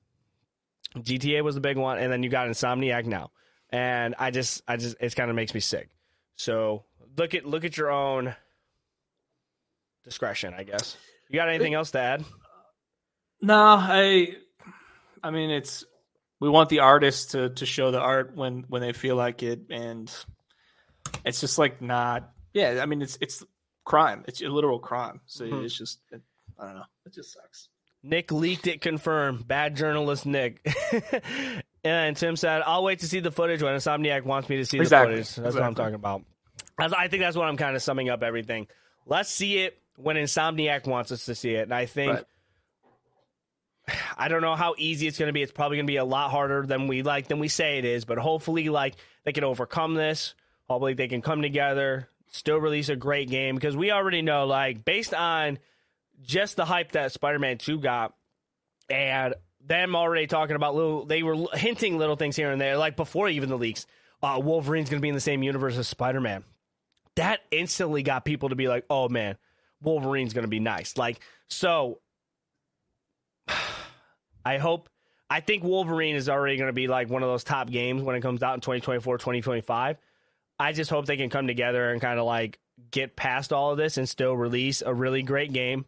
[SPEAKER 1] GTA was the big one, and then you got Insomniac now, and I just, I just, it kind of makes me sick. So look at look at your own discretion, I guess. You got anything else to add?
[SPEAKER 2] No, I I mean it's we want the artists to to show the art when when they feel like it and it's just like not yeah, I mean it's it's crime. It's a literal crime. So
[SPEAKER 1] Mhm.
[SPEAKER 2] it's just it, I don't know. It just sucks.
[SPEAKER 1] Nick leaked it confirmed. Bad journalist Nick. and Tim said, I'll wait to see the footage when Insomniac wants me to see
[SPEAKER 2] Exactly.
[SPEAKER 1] the footage. That's what I'm talking about. I I think that's what I'm kind of summing up everything. Let's see it when Insomniac wants us to see it. And I think
[SPEAKER 2] Right.
[SPEAKER 1] I don't know how easy it's going to be. It's probably going to be a lot harder than we like than we say it is, but hopefully like they can overcome this. Hopefully they can come together, still release a great game because we already know like based on just the hype that Spider-Man 2 got and them already talking about little they were hinting little things here and there like before even the leaks. Uh Wolverine's going to be in the same universe as Spider-Man. That instantly got people to be like, "Oh man, Wolverine's going to be nice." Like so I hope I think Wolverine is already going to be like one of those top games when it comes out in 2024, 2025. I just hope they can come together and kind of like get past all of this and still release a really great game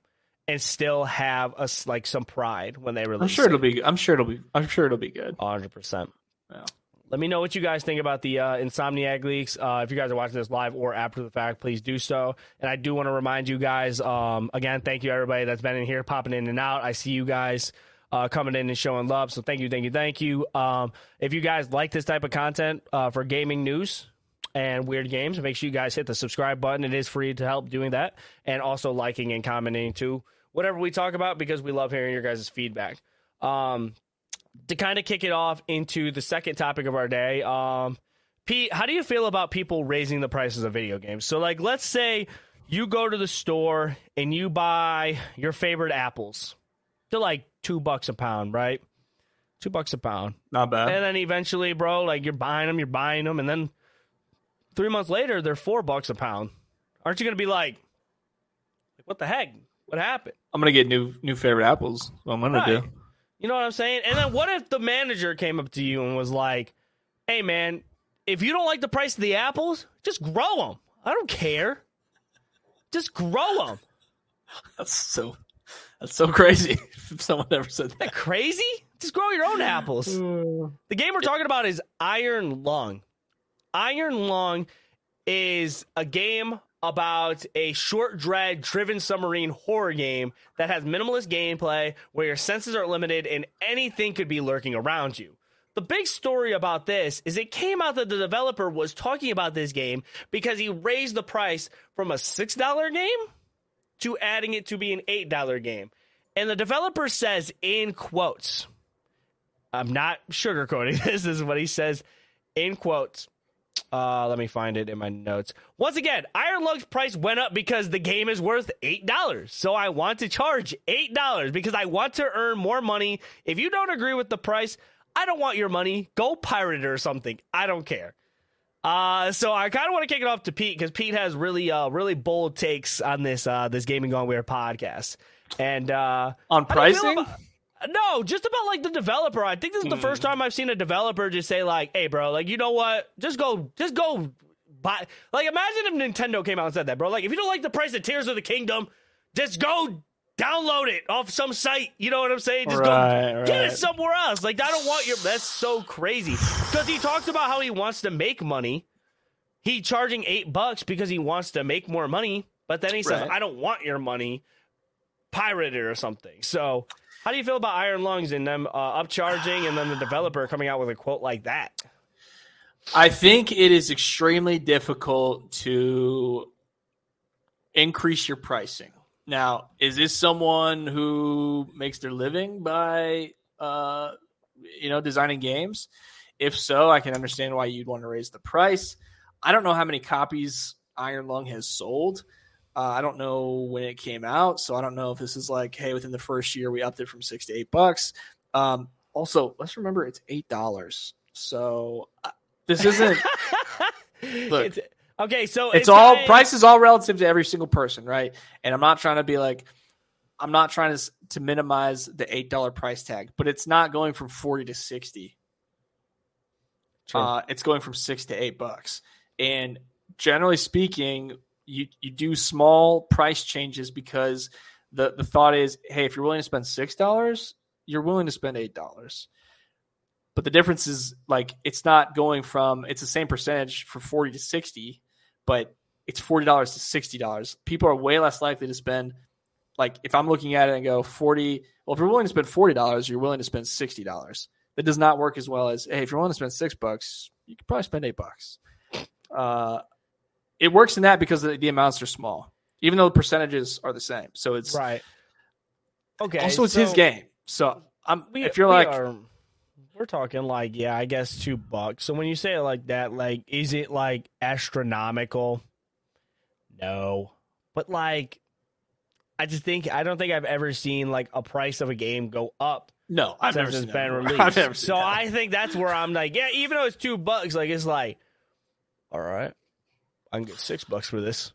[SPEAKER 1] and still have us like some pride when they release
[SPEAKER 2] I'm sure
[SPEAKER 1] it.
[SPEAKER 2] it'll be I'm sure it'll be I'm sure it'll be good.
[SPEAKER 1] 100%.
[SPEAKER 2] Yeah.
[SPEAKER 1] Let me know what you guys think about the uh, Insomniac leaks. Uh, if you guys are watching this live or after the fact, please do so. And I do want to remind you guys um, again, thank you everybody that's been in here, popping in and out. I see you guys uh, coming in and showing love. So thank you, thank you, thank you. Um, if you guys like this type of content uh, for gaming news and weird games, make sure you guys hit the subscribe button. It is free to help doing that, and also liking and commenting too, whatever we talk about because we love hearing your guys' feedback. Um, to kind of kick it off into the second topic of our day, um, Pete, how do you feel about people raising the prices of video games? So, like, let's say you go to the store and you buy your favorite apples They're like two bucks a pound, right? Two bucks a pound.
[SPEAKER 2] Not bad.
[SPEAKER 1] And then eventually, bro, like you're buying them, you're buying them, and then three months later, they're four bucks a pound. Aren't you going to be like, like, what the heck? What happened?
[SPEAKER 2] I'm gonna get new new favorite apples. What I'm gonna
[SPEAKER 1] Right.
[SPEAKER 2] do.
[SPEAKER 1] You know what I'm saying? And then what if the manager came up to you and was like, "Hey, man, if you don't like the price of the apples, just grow them. I don't care. Just grow them."
[SPEAKER 2] That's so. That's so crazy. if someone ever said
[SPEAKER 1] that. crazy? Just grow your own apples. the game we're talking about is Iron Lung. Iron Lung is a game about a short dread driven submarine horror game that has minimalist gameplay where your senses are limited and anything could be lurking around you. The big story about this is it came out that the developer was talking about this game because he raised the price from a $6 game to adding it to be an $8 game. And the developer says in quotes, I'm not sugarcoating this, this is what he says in quotes. Uh, let me find it in my notes. Once again, Iron Lung's price went up because the game is worth $8. So I want to charge $8 because I want to earn more money. If you don't agree with the price, I don't want your money. Go pirate it or something. I don't care. Uh, so I kind of want to kick it off to Pete because Pete has really, uh, really bold takes on this, uh, this Gaming Gone Weird podcast. And, uh,
[SPEAKER 2] on pricing?
[SPEAKER 1] No, just about like the developer. I think this is the mm. first time I've seen a developer just say like, "Hey, bro, like you know what? Just go, just go buy." Like, imagine if Nintendo came out and said that, bro. Like, if you don't like the price of Tears of the Kingdom, just go download it off some site. You know what I'm saying? Just right, go right. get it somewhere else. Like, I don't want your. That's so crazy because he talks about how he wants to make money. He charging eight bucks because he wants to make more money, but then he says, right. "I don't want your money." Pirate it or something. So how do you feel about Iron Lungs and them uh, upcharging and then the developer coming out with a quote like that?
[SPEAKER 2] I think it is extremely difficult to increase your pricing. Now, is this someone who makes their living by uh, you know designing games? If so, I can understand why you'd want to raise the price. I don't know how many copies Iron Lung has sold. Uh, I don't know when it came out, so I don't know if this is like, hey, within the first year we upped it from six to eight bucks. Um, also, let's remember it's eight dollars. So uh, this isn't. look,
[SPEAKER 1] it's, okay, so
[SPEAKER 2] it's, it's all price is all relative to every single person, right? And I'm not trying to be like, I'm not trying to to minimize the eight dollar price tag, but it's not going from forty to sixty. Uh, it's going from six to eight bucks, and generally speaking, you you do small price changes because the the thought is, hey, if you're willing to spend six dollars, you're willing to spend eight dollars. But the difference is like it's not going from it's the same percentage for forty to sixty, but it's forty dollars to sixty dollars. People are way less likely to spend like if I'm looking at it and go forty. Well, if you're willing to spend forty dollars, you're willing to spend sixty dollars. That does not work as well as hey, if you're willing to spend six bucks, you could probably spend eight bucks. Uh, it works in that because the, the, amounts are small, even though the percentages are the same. So it's
[SPEAKER 1] right. Okay.
[SPEAKER 2] Also, it's so his game. So I'm. We, if you're like, are,
[SPEAKER 1] we're talking like yeah, I guess two bucks. So when you say it like that, like, is it like astronomical? No, but like, I just think I don't think I've ever seen like a price of a game go up.
[SPEAKER 2] No, I've
[SPEAKER 1] never it's been released. So
[SPEAKER 2] that.
[SPEAKER 1] I think that's where I'm like, yeah, even though it's two bucks, like it's like, all right, I can get six bucks for this.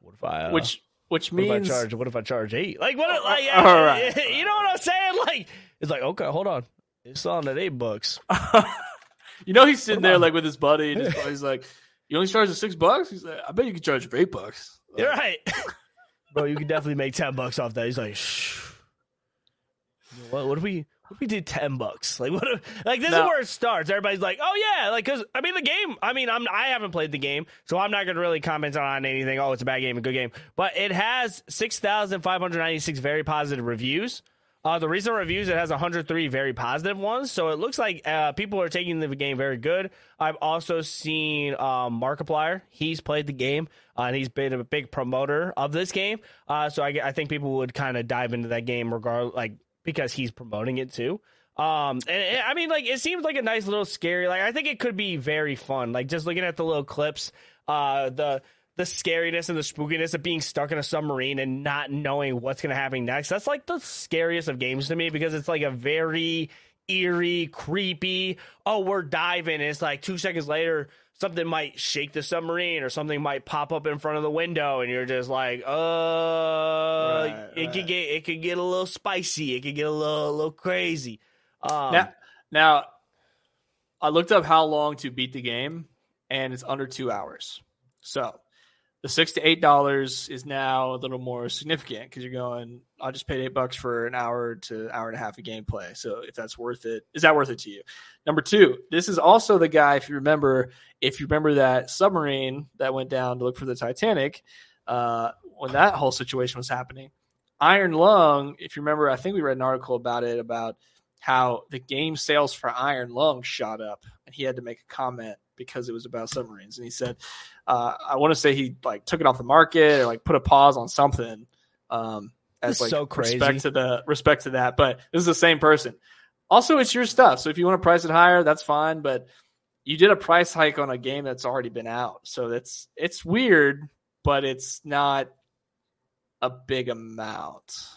[SPEAKER 1] What if I? Uh,
[SPEAKER 2] which which
[SPEAKER 1] what
[SPEAKER 2] means
[SPEAKER 1] if I charge? What if I charge eight? Like what? Like all right. you know what I'm saying? Like it's like okay, hold on, it's on at eight bucks.
[SPEAKER 2] you know he's sitting there like with his buddy, and his buddy's like, "You only charge six bucks?" He's like, "I bet you can charge for eight bucks."
[SPEAKER 1] Like, You're right, bro. You can definitely make ten bucks off that. He's like, "Shh." what? What if we? We did ten bucks? Like what? If, like this no. is where it starts. Everybody's like, "Oh yeah," like because I mean the game. I mean I'm I haven't played the game, so I'm not going to really comment on anything. Oh, it's a bad game, a good game, but it has six thousand five hundred ninety six very positive reviews. Uh, the recent reviews it has 103 very positive ones, so it looks like uh, people are taking the game very good. I've also seen um, Markiplier; he's played the game uh, and he's been a big promoter of this game. Uh, so I, I, think people would kind of dive into that game regard like because he's promoting it too. Um, and, and, I mean, like, it seems like a nice little scary. Like, I think it could be very fun. Like, just looking at the little clips, uh, the the scariness and the spookiness of being stuck in a submarine and not knowing what's going to happen next. That's like the scariest of games to me because it's like a very eerie, creepy. Oh, we're diving. And it's like two seconds later, something might shake the submarine or something might pop up in front of the window, and you're just like, uh,
[SPEAKER 2] Right,
[SPEAKER 1] it
[SPEAKER 2] right.
[SPEAKER 1] could get it could get a little spicy. It could get a little a little crazy. Um,
[SPEAKER 2] now, now, I looked up how long to beat the game, and it's under two hours. So the six to eight dollars is now a little more significant because you're going. I just paid eight bucks for an hour to hour and a half of gameplay. So if that's worth it, is that worth it to you? Number two, this is also the guy. If you remember, if you remember that submarine that went down to look for the Titanic, uh, when that whole situation was happening, Iron Lung. If you remember, I think we read an article about it about how the game sales for Iron Lung shot up, and he had to make a comment because it was about submarines. And he said, uh, "I want to say he like took it off the market or like put a pause on something." Um, as like
[SPEAKER 1] so crazy.
[SPEAKER 2] respect to the respect to that, but this is the same person. Also, it's your stuff, so if you want to price it higher, that's fine. But you did a price hike on a game that's already been out, so that's it's weird, but it's not a big amount.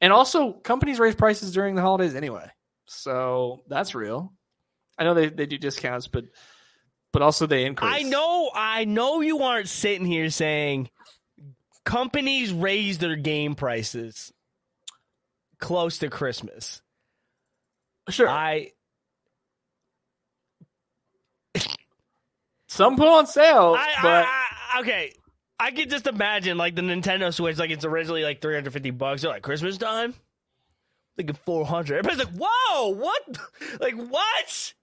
[SPEAKER 2] And also, companies raise prices during the holidays anyway, so that's real. I know they, they do discounts, but but also they increase.
[SPEAKER 1] I know, I know you aren't sitting here saying companies raise their game prices close to Christmas.
[SPEAKER 2] Sure,
[SPEAKER 1] I
[SPEAKER 2] some put on sale,
[SPEAKER 1] I,
[SPEAKER 2] but
[SPEAKER 1] I, I okay. I could just imagine like the Nintendo Switch, like it's originally like three hundred fifty bucks. They're like Christmas time, four hundred. Everybody's like, "Whoa, what? Like what?"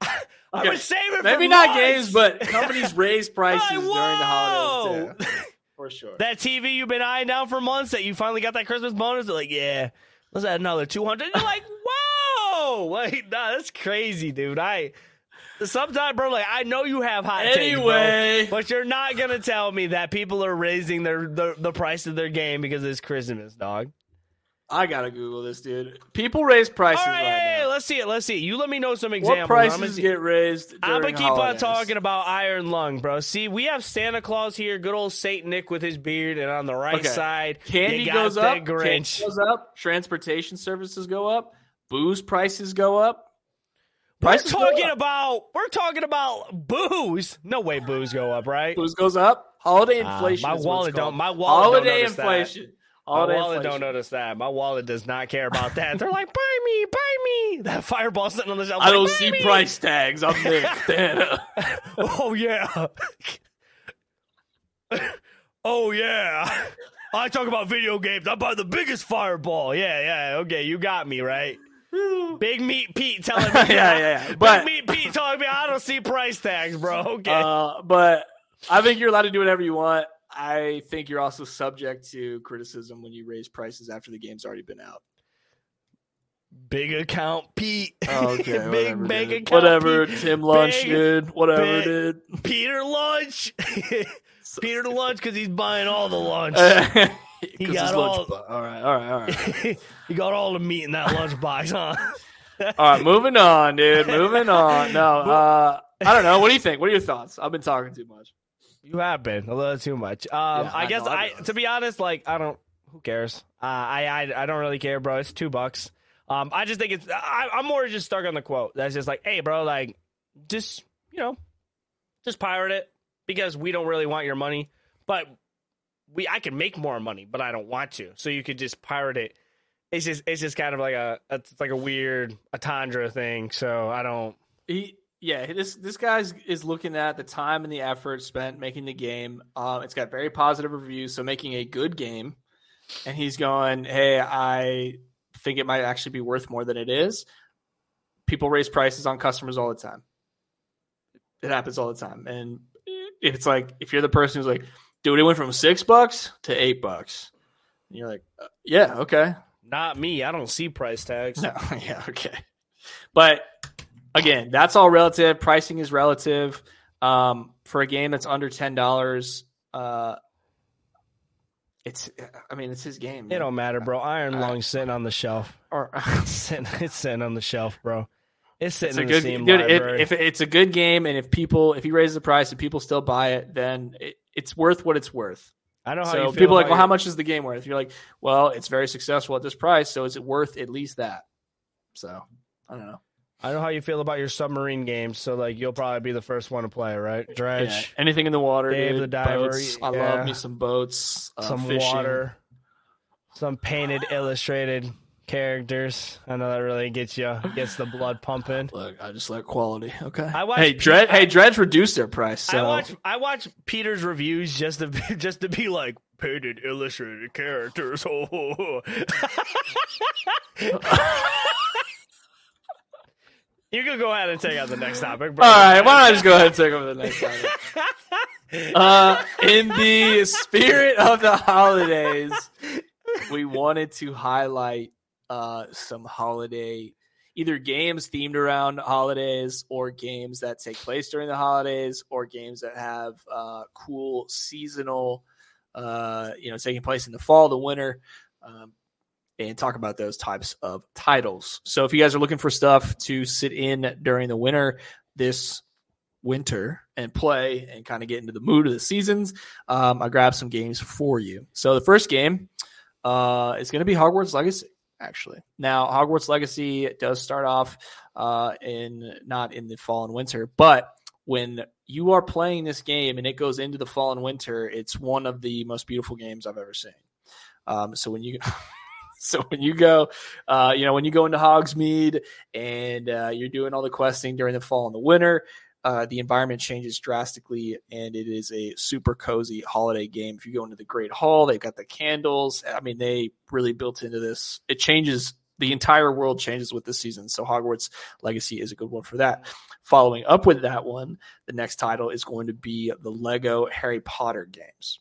[SPEAKER 1] I
[SPEAKER 2] Okay,
[SPEAKER 1] was saving
[SPEAKER 2] maybe not games, but companies raise prices during the holidays too, for sure.
[SPEAKER 1] that TV you've been eyeing down for months that you finally got that Christmas bonus. They're like, yeah, let's add another 200. You're like, whoa, like, nah, that's crazy, dude. I sometimes, bro, like, I know you have hot takes, bro,
[SPEAKER 2] anyway,
[SPEAKER 1] but you're not gonna tell me that people are raising their the, the price of their game because it's Christmas, dog.
[SPEAKER 2] I gotta Google this, dude. People raise prices
[SPEAKER 1] All right,
[SPEAKER 2] right
[SPEAKER 1] hey,
[SPEAKER 2] now.
[SPEAKER 1] let's see it. Let's see it. You let me know some
[SPEAKER 2] What
[SPEAKER 1] examples. I'm
[SPEAKER 2] prices get raised?
[SPEAKER 1] I'm gonna keep
[SPEAKER 2] holidays?
[SPEAKER 1] on talking about Iron Lung, bro. See, we have Santa Claus here, good old Saint Nick with his beard, and on the right
[SPEAKER 2] Okay.
[SPEAKER 1] side,
[SPEAKER 2] Candy
[SPEAKER 1] you got
[SPEAKER 2] goes
[SPEAKER 1] the
[SPEAKER 2] up.
[SPEAKER 1] Grinch.
[SPEAKER 2] Candy goes up. Transportation services go up. Booze prices go up.
[SPEAKER 1] We're
[SPEAKER 2] Prices go
[SPEAKER 1] talking
[SPEAKER 2] up.
[SPEAKER 1] about we're talking about booze. No way, booze go up, right?
[SPEAKER 2] Booze goes up. Holiday
[SPEAKER 1] Ah,
[SPEAKER 2] inflation.
[SPEAKER 1] my
[SPEAKER 2] is what
[SPEAKER 1] wallet don't. My wallet
[SPEAKER 2] Holiday
[SPEAKER 1] don't notice that.
[SPEAKER 2] Inflation.
[SPEAKER 1] My wallet
[SPEAKER 2] inflation.
[SPEAKER 1] don't notice that. My wallet does not care about that. They're like, buy me, buy me. That fireball sitting on the shelf.
[SPEAKER 2] I
[SPEAKER 1] like,
[SPEAKER 2] don't see
[SPEAKER 1] me."
[SPEAKER 2] price tags. I'm Nick Santa.
[SPEAKER 1] Oh yeah. oh yeah. I talk about video games. I buy the biggest fireball. Yeah, yeah. Okay, you got me right. Big Meat Pete telling me.
[SPEAKER 2] yeah, yeah, yeah. But
[SPEAKER 1] Big Meat Pete telling me I don't see price tags, bro. Okay.
[SPEAKER 2] uh, but I think you're allowed to do whatever you want. I think you're also subject to criticism when you raise prices after the game's already been out.
[SPEAKER 1] Big account Pete.
[SPEAKER 2] Oh, Okay,
[SPEAKER 1] Big
[SPEAKER 2] whatever,
[SPEAKER 1] bank
[SPEAKER 2] dude.
[SPEAKER 1] account
[SPEAKER 2] Whatever
[SPEAKER 1] Pete.
[SPEAKER 2] Tim Lunch
[SPEAKER 1] Big-
[SPEAKER 2] did, whatever
[SPEAKER 1] big-
[SPEAKER 2] did.
[SPEAKER 1] Peter Lunch. Peter to Lunch because he's buying all the lunch.
[SPEAKER 2] he
[SPEAKER 1] got all-
[SPEAKER 2] all right, all right, all right.
[SPEAKER 1] he got all the meat in that lunchbox, huh?
[SPEAKER 2] All right, moving on, dude. Moving on. No, uh, I don't know. What do you think? What are your thoughts? I've been talking too much.
[SPEAKER 1] You have been a little too much. Um,
[SPEAKER 2] Yeah,
[SPEAKER 1] I,
[SPEAKER 2] I
[SPEAKER 1] guess
[SPEAKER 2] I
[SPEAKER 1] I, to be honest, like I don't. Who cares? Uh, I, I I don't really care, bro. It's two bucks. Um, I just think it's. I, I'm more just stuck on the quote. That's just like, hey, bro, like, just you know, just pirate it because we don't really want your money, but we I can make more money, but I don't want to. So you could just pirate it. It's just it's just kind of like a it's like a weird Atandra thing. So I don't.
[SPEAKER 2] He, yeah, this this guy's is looking at the time and the effort spent making the game. Um, it's got very positive reviews, so making a good game. And he's going, "Hey, I think it might actually be worth more than it is." People raise prices on customers all the time. It happens all the time, and it's like if you're the person who's like, "Dude, it went from six bucks to eight bucks," and you're like, uh, "Yeah, okay."
[SPEAKER 1] Not me. I don't see price tags.
[SPEAKER 2] No, yeah, okay. But again, that's all relative. Pricing is relative. Um, for a game that's under ten dollars, uh, it's. I mean, it's his game.
[SPEAKER 1] It don't matter, bro. Iron
[SPEAKER 2] Uh,
[SPEAKER 1] Lung's sitting on the shelf.
[SPEAKER 2] Or,
[SPEAKER 1] It's sitting, it's sitting on the shelf, bro. It's sitting
[SPEAKER 2] it's a
[SPEAKER 1] in
[SPEAKER 2] good,
[SPEAKER 1] the Steam
[SPEAKER 2] good if,
[SPEAKER 1] library.
[SPEAKER 2] if it's a good game, and if people, if he raises the price and people still buy it, then it, it's worth what it's worth.
[SPEAKER 1] I know how
[SPEAKER 2] So
[SPEAKER 1] you feel
[SPEAKER 2] people are like, well, how much is the game worth? You're like, well, it's very successful at this price, so is it worth at least that? So I don't know.
[SPEAKER 1] I know how you feel about your submarine games, so like you'll probably be the first one to play, right? Dredge,
[SPEAKER 2] Yeah, anything in the water.
[SPEAKER 1] Dave
[SPEAKER 2] dude.
[SPEAKER 1] the Diver,
[SPEAKER 2] Boats. I
[SPEAKER 1] yeah.
[SPEAKER 2] love me some boats. Uh,
[SPEAKER 1] some
[SPEAKER 2] fishing.
[SPEAKER 1] water, some painted, illustrated characters. I know that really gets you gets the blood pumping.
[SPEAKER 2] Look, I just like quality. Okay.
[SPEAKER 1] I watched
[SPEAKER 2] hey, Dredge.
[SPEAKER 1] I-
[SPEAKER 2] hey, Dredge reduced their price. So
[SPEAKER 1] I watch I watch Pieter's reviews just to be, just to be like painted, illustrated characters. Oh. you can go ahead and take out the next topic. bro.
[SPEAKER 2] All right, why don't I just go ahead and take over the next topic? uh, in the spirit of the holidays, we wanted to highlight uh, some holiday, either games themed around holidays, or games that take place during the holidays, or games that have uh, cool seasonal, uh, you know, taking place in the fall, the winter. Um, and talk about those types of titles. So, if you guys are looking for stuff to sit in during the winter, this winter and play and kind of get into the mood of the seasons, um, I grabbed some games for you. So the first game uh, is going to be Hogwarts Legacy. Actually, now Hogwarts Legacy does start off uh, in not in the fall and winter, but when you are playing this game and it goes into the fall and winter, it's one of the most beautiful games I've ever seen. Um, so when you so when you go, uh, you know, when you go into Hogsmeade and uh, you're doing all the questing during the fall and the winter, uh, the environment changes drastically, and it is a super cozy holiday game. If you go into the Great Hall, they've got the candles. I mean, they really built into this. It changes the entire world changes with this season. So Hogwarts Legacy is a good one for that. Following up with that one, the next title is going to be the Lego Harry Potter games.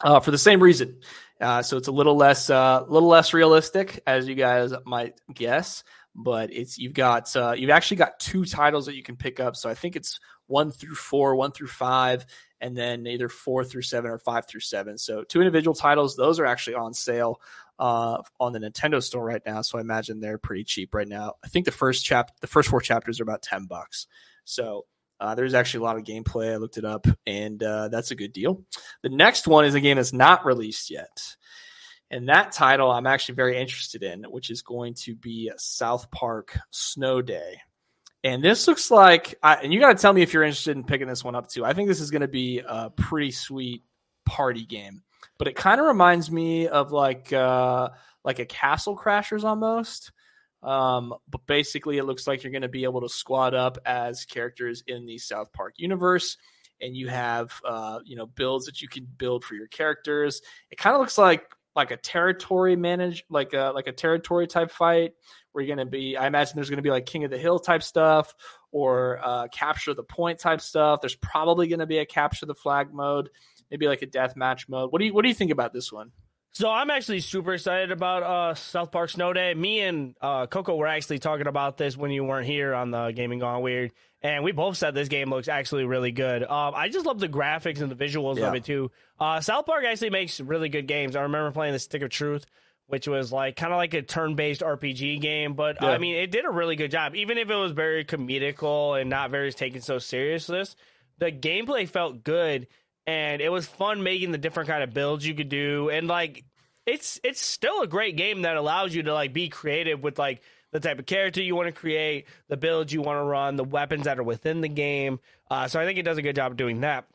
[SPEAKER 2] Uh, for the same reason, uh, so it's a little less, uh, little less realistic, as you guys might guess. But it's you've got uh, you've actually got two titles that you can pick up. So I think it's one through four, one through five, and then either four through seven or five through seven. So two individual titles. Those are actually on sale uh, on the Nintendo store right now. So I imagine they're pretty cheap right now. I think the first chap, the first four chapters are about ten bucks. So uh, there's actually a lot of gameplay. I looked it up, and uh, that's a good deal. The next one is a game that's not released yet. And that title I'm actually very interested in, which is going to be South Park Snow Day. And this looks like, I, and you got to tell me if you're interested in picking this one up too. I think this is going to be a pretty sweet party game, but it kind of reminds me of like uh, like a Castle Crashers almost. Um, but basically, it looks like you're going to be able to squad up as characters in the South Park universe, and you have uh, you know builds that you can build for your characters. It kind of looks like like a territory manage like a like a territory type fight where you're going to be. I imagine there's going to be like King of the Hill type stuff or uh, capture the point type stuff. There's probably going to be a capture the flag mode, maybe like a death match mode. What do you what do you think about this one?
[SPEAKER 1] So I'm actually super excited about uh, South Park Snow Day. Me and uh, Coco were actually talking about this when you weren't here on the Gaming Gone Weird, and we both said this game looks actually really good. Um, I just love the graphics and the visuals
[SPEAKER 2] Yeah.
[SPEAKER 1] of it too. Uh, South Park actually makes really good games. I remember playing the Stick of Truth, which was like kind of like a turn-based RPG game, but
[SPEAKER 2] Yeah.
[SPEAKER 1] I mean it did a really good job. Even if it was very comedical and not very taken so seriously. the gameplay felt good and it was fun making the different kind of builds you could do and like it's it's still a great game that allows you to like be creative with like the type of character you want to create, the builds you want to run, the weapons that are within the game. Uh, so I think it does a good job of doing that.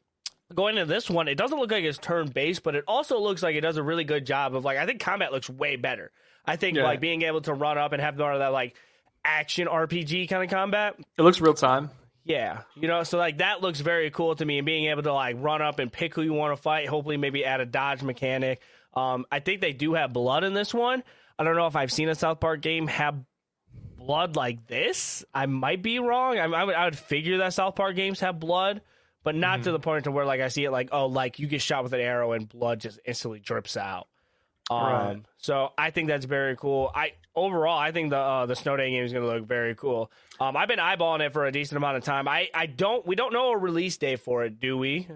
[SPEAKER 1] Going into this one, it doesn't look like it's turn based, but it also looks like it does a really good job of like I think combat looks way better. I think
[SPEAKER 2] Yeah.
[SPEAKER 1] like being able to run up and have more of that like action RPG kind of combat.
[SPEAKER 2] It looks real time.
[SPEAKER 1] Yeah, you know, so like that looks very cool to me, and being able to like run up and pick who you want to fight. Hopefully, maybe add a dodge mechanic. Um, I think they do have blood in this one. I don't know if I've seen a South Park game have blood like this. I might be wrong. I, I would I would figure that South Park games have blood, but not to the point to where like I see it like oh like you get shot with an arrow and blood just instantly drips out. Um,
[SPEAKER 2] Right.
[SPEAKER 1] so I think that's very cool. I overall I think the uh, the Snow Day game is going to look very cool. Um, I've been eyeballing it for a decent amount of time. I, I don't we don't know a release date for it, do we?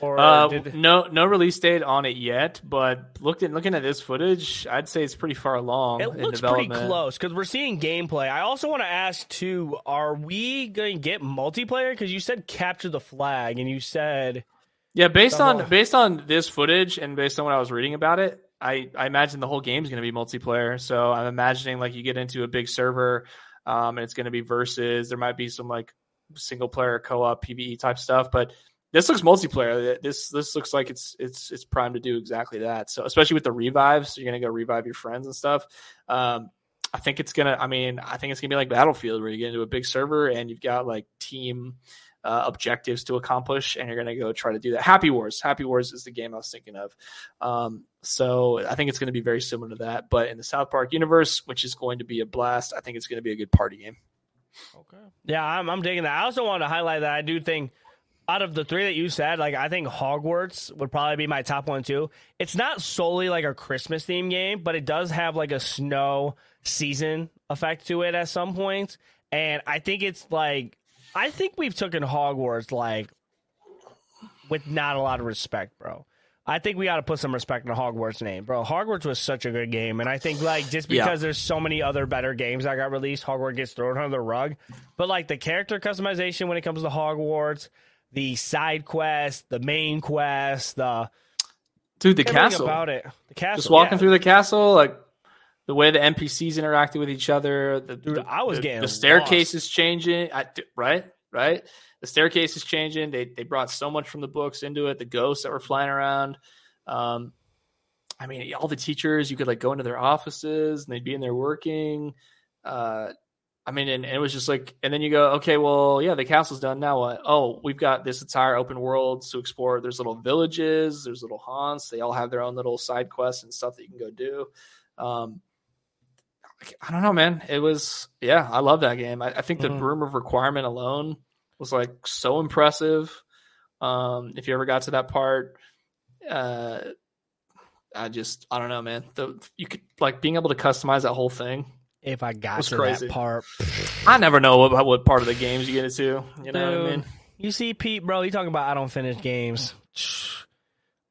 [SPEAKER 1] Or
[SPEAKER 2] Uh,
[SPEAKER 1] did,
[SPEAKER 2] no, no release date on it yet. But looking looking at this footage, I'd say it's pretty far along.
[SPEAKER 1] it looks pretty close because we're seeing gameplay. I also want to ask too: Are we going to get multiplayer? Because you said capture the flag, and you said
[SPEAKER 2] Yeah, based on based on this footage and based on what I was reading about it, I I imagine the whole game's going to be multiplayer. So I'm imagining like you get into a big server, um, and it's going to be versus. There might be some like single player co-op PVE type stuff, but this looks multiplayer. This this looks like it's it's it's primed to do exactly that. So especially with the revives, you're gonna go revive your friends and stuff. Um, I think it's gonna. I mean, I think it's gonna be like Battlefield, where you get into a big server and you've got like team uh, objectives to accomplish, and you're gonna go try to do that. Happy Wars. Happy Wars is the game I was thinking of. Um, so I think it's gonna be very similar to that, but in the South Park universe, which is going to be a blast. I think it's gonna be a good party game.
[SPEAKER 1] Okay. Yeah, I'm, I'm digging that. I also want to highlight that I do think out of the three that you said, like I think Hogwarts would probably be my top one too. It's not solely like a Christmas theme game, but it does have like a snow season effect to it at some point. And I think it's like I think we've taken Hogwarts like with not a lot of respect, bro. I think we got to put some respect in Hogwarts name, bro. Hogwarts was such a good game, and I think like just because yeah. there's so many other better games that got released, Hogwarts gets thrown under the rug. But like the character customization when it comes to Hogwarts, the side quest, the main quest, the
[SPEAKER 2] dude, the castle
[SPEAKER 1] about it, the castle.
[SPEAKER 2] Just walking yeah. through the castle, like the way the NPCs interacted with each other. The,
[SPEAKER 1] dude,
[SPEAKER 2] the,
[SPEAKER 1] I was
[SPEAKER 2] the,
[SPEAKER 1] getting
[SPEAKER 2] the staircase
[SPEAKER 1] lost.
[SPEAKER 2] is changing. I, right, right. The staircase is changing. They they brought so much from the books into it. The ghosts that were flying around. Um, I mean, all the teachers you could like go into their offices and they'd be in there working. Uh, I mean, and, and, it was just like, and then you go, okay, well, yeah, the castle's done. Now what? Oh, we've got this entire open world to explore. There's little villages, there's little haunts. They all have their own little side quests and stuff that you can go do. Um, I don't know, man. It was, yeah, I love that game. I, I think mm-hmm. the Room of Requirement alone was like so impressive. Um, if you ever got to that part, uh, I just, I don't know, man. The you could like being able to customize that whole thing
[SPEAKER 1] if I got to crazy. that part.
[SPEAKER 2] I never know what, what part of the games you get into. You know Dude, what I mean?
[SPEAKER 1] You see, Pete, bro, you talking about I don't finish games.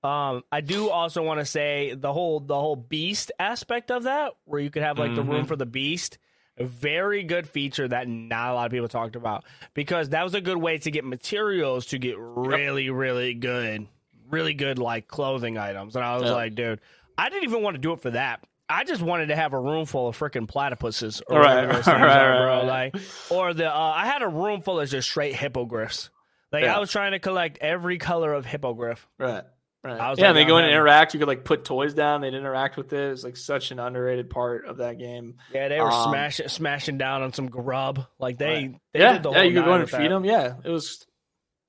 [SPEAKER 1] Um, I do also want to say the whole the whole beast aspect of that, where you could have like mm-hmm. the room for the beast. A very good feature that not a lot of people talked about because that was a good way to get materials to get really, yep. really good, really good like clothing items. And I was yep. like, dude, I didn't even want to do it for that. I just wanted to have a room full of freaking platypuses, or right, right, right, bro. Like, or the uh, I had a room full of just straight hippogriffs. Like yeah. I was trying to collect every color of hippogriff.
[SPEAKER 2] Right. Right. yeah, like, and they go in and interact. You could like put toys down. They'd interact with it. It's like such an underrated part of that game.
[SPEAKER 1] Yeah, they were um, smashing smashing down on some grub. Like they, right. they
[SPEAKER 2] yeah, yeah. You could go in and feed that. them. Yeah, it was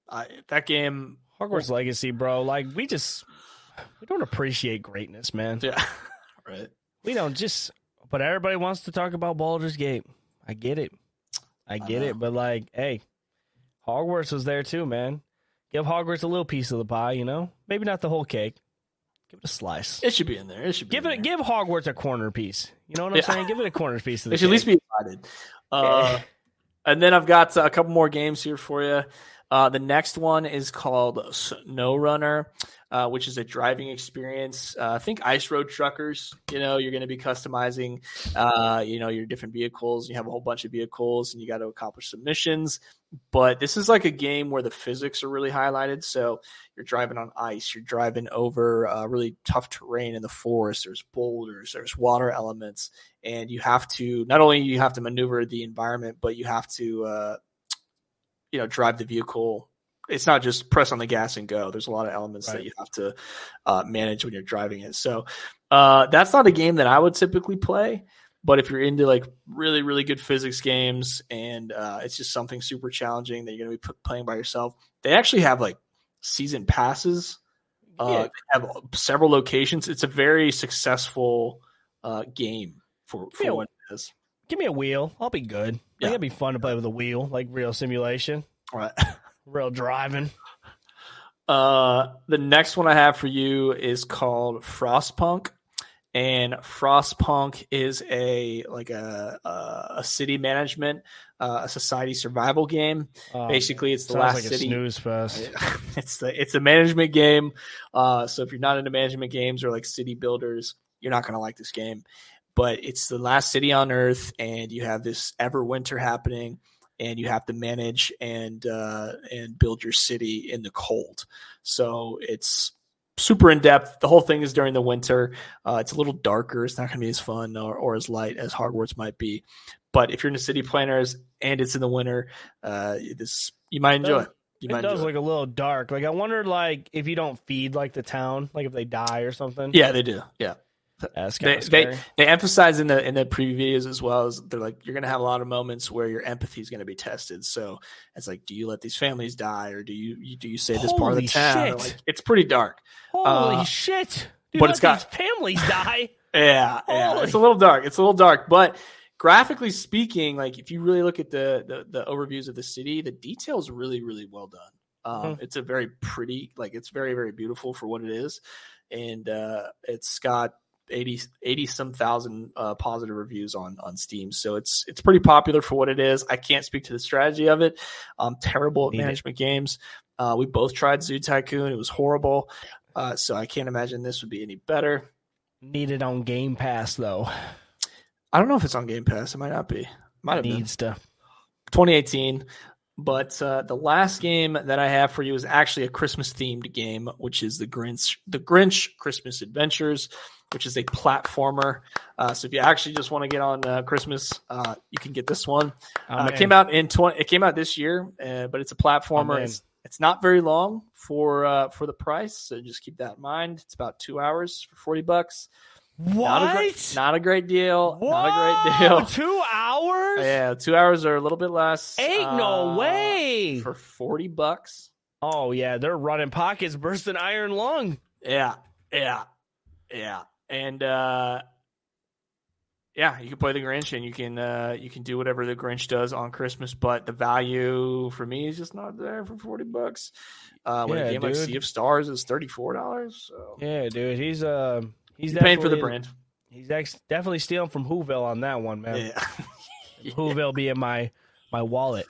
[SPEAKER 2] I, that game.
[SPEAKER 1] Hogwarts Legacy, bro. Like we just we don't appreciate greatness, man.
[SPEAKER 2] Yeah, right.
[SPEAKER 1] We don't just, but everybody wants to talk about Baldur's Gate. I get it. I get I it. But like, hey, Hogwarts was there too, man. Give Hogwarts a little piece of the pie, you know? Maybe not the whole cake. Give it a slice.
[SPEAKER 2] It should be in there. It should be
[SPEAKER 1] give it. Give Hogwarts a corner piece. You know what I'm yeah. saying? Give it a corner piece of the.
[SPEAKER 2] It should
[SPEAKER 1] cake.
[SPEAKER 2] at least be invited. Uh, and then I've got a couple more games here for you. Uh, the next one is called SnowRunner uh, which is a driving experience. Uh, think ice road truckers. You know, you're going to be customizing, uh, you know, your different vehicles. You have a whole bunch of vehicles, and you got to accomplish some missions. But this is like a game where the physics are really highlighted. So you're driving on ice. You're driving over uh, really tough terrain in the forest. There's boulders. There's water elements, and you have to not only you have to maneuver the environment, but you have to uh, you know drive the vehicle it's not just press on the gas and go. There's a lot of elements right. that you have to uh, manage when you're driving it. So uh, that's not a game that I would typically play. But if you're into like really, really good physics games and uh, it's just something super challenging that you're going to be playing by yourself, they actually have like season passes. Uh, yeah. have several locations. It's a very successful uh, game for, for what it is.
[SPEAKER 1] Give me a wheel. I'll be good. Yeah. it'd be fun to play with a wheel, like real simulation.
[SPEAKER 2] Right.
[SPEAKER 1] real driving.
[SPEAKER 2] Uh, the next one I have for you is called Frostpunk, and Frostpunk is a like a a, a city management, uh, a society survival game. Um, Basically, it's the last
[SPEAKER 1] like
[SPEAKER 2] city.
[SPEAKER 1] snooze fest.
[SPEAKER 2] It's the it's a management game. Uh, so if you're not into management games or like city builders, you're not gonna like this game. But it's the last city on Earth, and you have this Everwinter happening and you have to manage and uh, and build your city in the cold. So it's super in depth. The whole thing is during the winter. Uh, it's a little darker. It's not going to be as fun or, or as light as Hogwarts might be, but if you're into city planners and it's in the winter, uh, this you might enjoy it. You
[SPEAKER 1] It
[SPEAKER 2] might
[SPEAKER 1] does
[SPEAKER 2] enjoy
[SPEAKER 1] look a little dark. Like I wondered, like if you don't feed like the town, like if they die or something.
[SPEAKER 2] Yeah, they do. Yeah.
[SPEAKER 1] That's
[SPEAKER 2] They, they they emphasize in the in the preview videos as well as they're like you're gonna have a lot of moments where your empathy is gonna be tested. So it's like, do you let these families die, or do you, you do you say this part of the town? Like, it's pretty dark.
[SPEAKER 1] Holy
[SPEAKER 2] uh,
[SPEAKER 1] shit! Dude,
[SPEAKER 2] but it's got-
[SPEAKER 1] these families die.
[SPEAKER 2] Yeah, yeah. It's a little dark. It's a little dark, but graphically speaking, like if you really look at the the, the overviews of the city, the details really really well done. Um,
[SPEAKER 1] Mhm.
[SPEAKER 2] It's a very pretty, like it's very very beautiful for what it is, and uh, it's got 80 80 some thousand uh, positive reviews on on Steam. So it's it's pretty popular for what it is. I can't speak to the strategy of it. I'm terrible at
[SPEAKER 1] Need it.
[SPEAKER 2] management games. Uh, we both tried Zoo Tycoon. It was horrible. Uh, so I can't imagine this would be any better.
[SPEAKER 1] Need it on Game Pass though.
[SPEAKER 2] I don't know if it's on Game Pass. It might not be. Might have been.
[SPEAKER 1] Needs to.
[SPEAKER 2] 2018. But uh, the last game that I have for you is actually a Christmas themed game, which is the Grinch, the Grinch Christmas Adventures, which is a platformer. Uh, so if you actually just want to get on uh, Christmas, uh, you can get this one. Uh, it came out in 20. It came out this year, uh, but it's a platformer. it's, it's not very long for uh, for the price, so just keep that in mind. It's about two hours for 40 bucks.
[SPEAKER 1] What?
[SPEAKER 2] Not a great, not a great deal.
[SPEAKER 1] Whoa,
[SPEAKER 2] Not a great deal.
[SPEAKER 1] Two hours?
[SPEAKER 2] Yeah, two hours are a little bit less.
[SPEAKER 1] Ain't no way.
[SPEAKER 2] for forty bucks.
[SPEAKER 1] Oh yeah, they're running pockets, bursting iron lung.
[SPEAKER 2] Yeah, yeah, yeah, and uh, yeah, you can play the Grinch and you can uh, you can do whatever the Grinch does on Christmas, but the value for me is just not there for forty bucks. Uh, when
[SPEAKER 1] Yeah,
[SPEAKER 2] a game like. Sea of Stars is thirty four dollars, so
[SPEAKER 1] Yeah, dude, he's uh he's
[SPEAKER 2] paying for the brand.
[SPEAKER 1] He's ex- definitely stealing from Whoville on that one, man.
[SPEAKER 2] Yeah.
[SPEAKER 1] Whoville being my my wallet.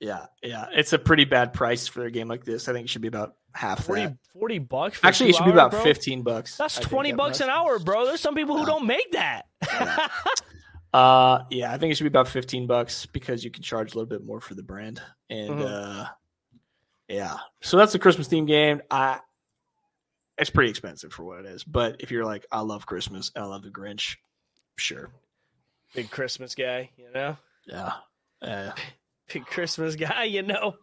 [SPEAKER 2] yeah, yeah, it's a pretty bad price for a game like this. I think it should be about half
[SPEAKER 1] 40,
[SPEAKER 2] that.
[SPEAKER 1] 40 bucks. For
[SPEAKER 2] Actually, it
[SPEAKER 1] two
[SPEAKER 2] should be about
[SPEAKER 1] bro?
[SPEAKER 2] fifteen bucks.
[SPEAKER 1] That's
[SPEAKER 2] I
[SPEAKER 1] twenty
[SPEAKER 2] at
[SPEAKER 1] bucks an hour, bro. There's some people who
[SPEAKER 2] Yeah.
[SPEAKER 1] don't make that.
[SPEAKER 2] Uh, yeah, I think it should be about fifteen bucks because you can charge a little bit more for the brand, and
[SPEAKER 1] Mhm.
[SPEAKER 2] uh, yeah, so that's a Christmas theme game. I, it's pretty expensive for what it is, but if you're like, I love Christmas and I love the Grinch, sure,
[SPEAKER 1] Big Christmas guy, you know.
[SPEAKER 2] yeah, yeah.
[SPEAKER 1] Big Christmas guy, you know.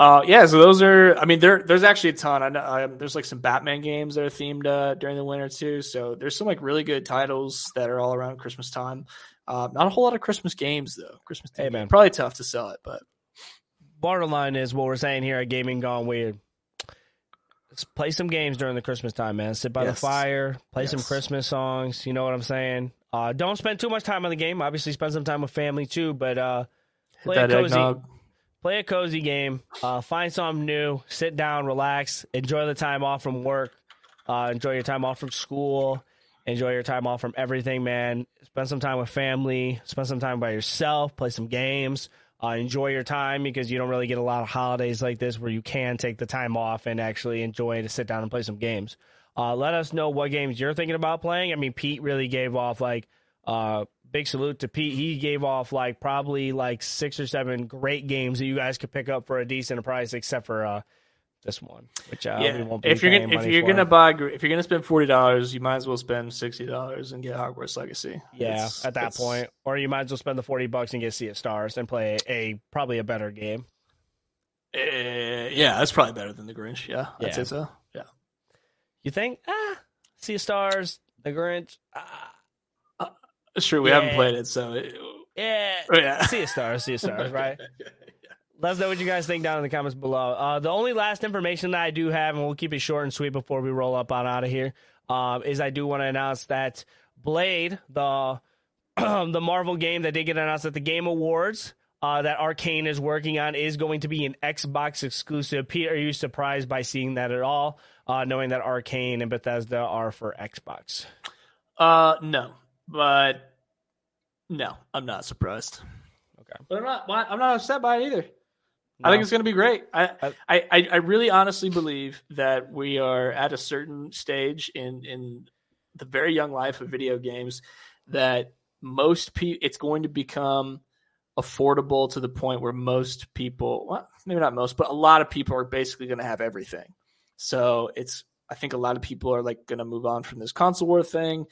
[SPEAKER 2] Uh, yeah, so those are. I mean, there there's actually a ton. I know um, there's like some Batman games that are themed uh, during the winter too. So there's some like really good titles that are all around Christmas time. Uh, not a whole lot of Christmas games though. Christmas,
[SPEAKER 1] Hey, man.
[SPEAKER 2] probably tough to sell it, but
[SPEAKER 1] Bottom line is what we're saying here at Gaming Gone Weird. Let's play some games during the Christmas time, man. Sit by the fire, play some Christmas songs. You know what I'm saying? Uh, don't spend too much time on the game. Obviously, spend some time with family too. But uh, Play
[SPEAKER 2] that
[SPEAKER 1] cozy.
[SPEAKER 2] eggnog.
[SPEAKER 1] Play a cozy game. Uh, find something new. Sit down, relax, enjoy the time off from work. Uh, enjoy your time off from school. Enjoy your time off from everything, man. Spend some time with family. Spend some time by yourself. Play some games. Uh, enjoy your time because you don't really get a lot of holidays like this where you can take the time off and actually enjoy to sit down and play some games. Uh, let us know what games you're thinking about playing. I mean, Pete really gave off like uh, big salute to Pete. He gave off like probably like six or seven great games that you guys could pick up for a decent price, except for uh, this one, which uh, we
[SPEAKER 2] yeah,
[SPEAKER 1] won't be
[SPEAKER 2] if you're gonna if you're
[SPEAKER 1] for.
[SPEAKER 2] gonna buy if you're gonna spend forty dollars, you might as well spend sixty dollars and get Hogwarts Legacy.
[SPEAKER 1] yeah,
[SPEAKER 2] It's-
[SPEAKER 1] at that
[SPEAKER 2] it's-
[SPEAKER 1] point, or you might as well spend the forty bucks and get Sea of Stars and play a, probably a better game.
[SPEAKER 2] eh, yeah, that's probably better than the Grinch. Yeah,
[SPEAKER 1] Yeah.
[SPEAKER 2] I'd say so. Yeah,
[SPEAKER 1] You think? Ah, Sea of Stars, The Grinch. Ah,
[SPEAKER 2] it's true. We
[SPEAKER 1] Yeah.
[SPEAKER 2] haven't played it, so it,
[SPEAKER 1] yeah,
[SPEAKER 2] oh, yeah.
[SPEAKER 1] Sea of Stars, Sea of Stars, right? Let us know what you guys think down in the comments below. Uh, the only last information that I do have, and we'll keep it short and sweet before we roll up on out of here, um, is I do want to announce that Blade, the the Marvel game that did get announced at the Game Awards, uh, that Arkane is working on, is going to be an Xbox exclusive. Pete, are you surprised by seeing that at all? Uh, knowing that Arkane and Bethesda are for Xbox.
[SPEAKER 2] Uh, no, but no, I'm not surprised.
[SPEAKER 1] Okay.
[SPEAKER 2] but I'm not. I'm not upset by it either. I think it's going to be great. I,
[SPEAKER 1] I-
[SPEAKER 2] I, I, I really honestly believe that we are at a certain stage in in the very young life of video games that most people it's going to become affordable to the point where most people, well, maybe not most, but a lot of people are basically going to have everything. So it's I think a lot of people are like going to move on from this console war thing,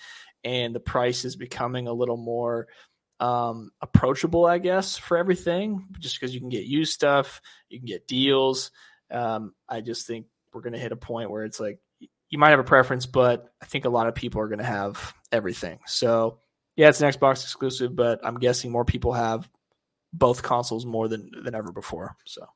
[SPEAKER 2] and the price is becoming a little more um, approachable, I guess, for everything. Just because you can get used stuff, you can get deals. Um, I just think we're going to hit a point where it's like you might have a preference, but I think a lot of people are going to have everything. So yeah, it's an Xbox exclusive, but I'm guessing more people have both consoles more than than ever before. So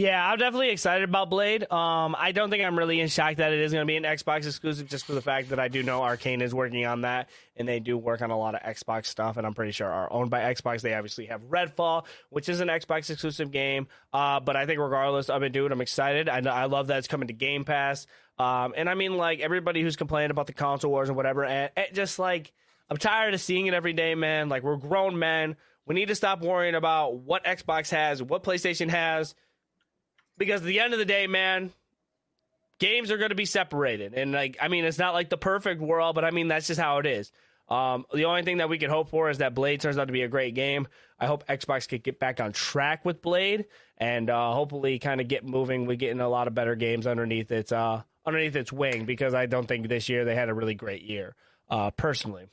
[SPEAKER 1] yeah, I'm definitely excited about Blade. Um, I don't think I'm really in shock that it is going to be an Xbox exclusive, just for the fact that I do know Arkane is working on that, and they do work on a lot of Xbox stuff, and I'm pretty sure are owned by Xbox. They obviously have Redfall, which is an Xbox exclusive game. Uh, but I think regardless of it, dude, I'm excited. I, I love that it's coming to Game Pass. Um, and I mean, like everybody who's complaining about the console wars and whatever, and, and just like I'm tired of seeing it every day, man. Like we're grown men. We need to stop worrying about what Xbox has, what PlayStation has because at the end of the day, man, games are going to be separated. And like, I mean, it's not like the perfect world, but I mean, that's just how it is. Um, the only thing that we can hope for is that Blade turns out to be a great game. I hope Xbox could get back on track with Blade and uh, hopefully kind of get moving. We're getting a lot of better games underneath its uh, underneath its wing because I don't think this year they had a really great year uh, personally.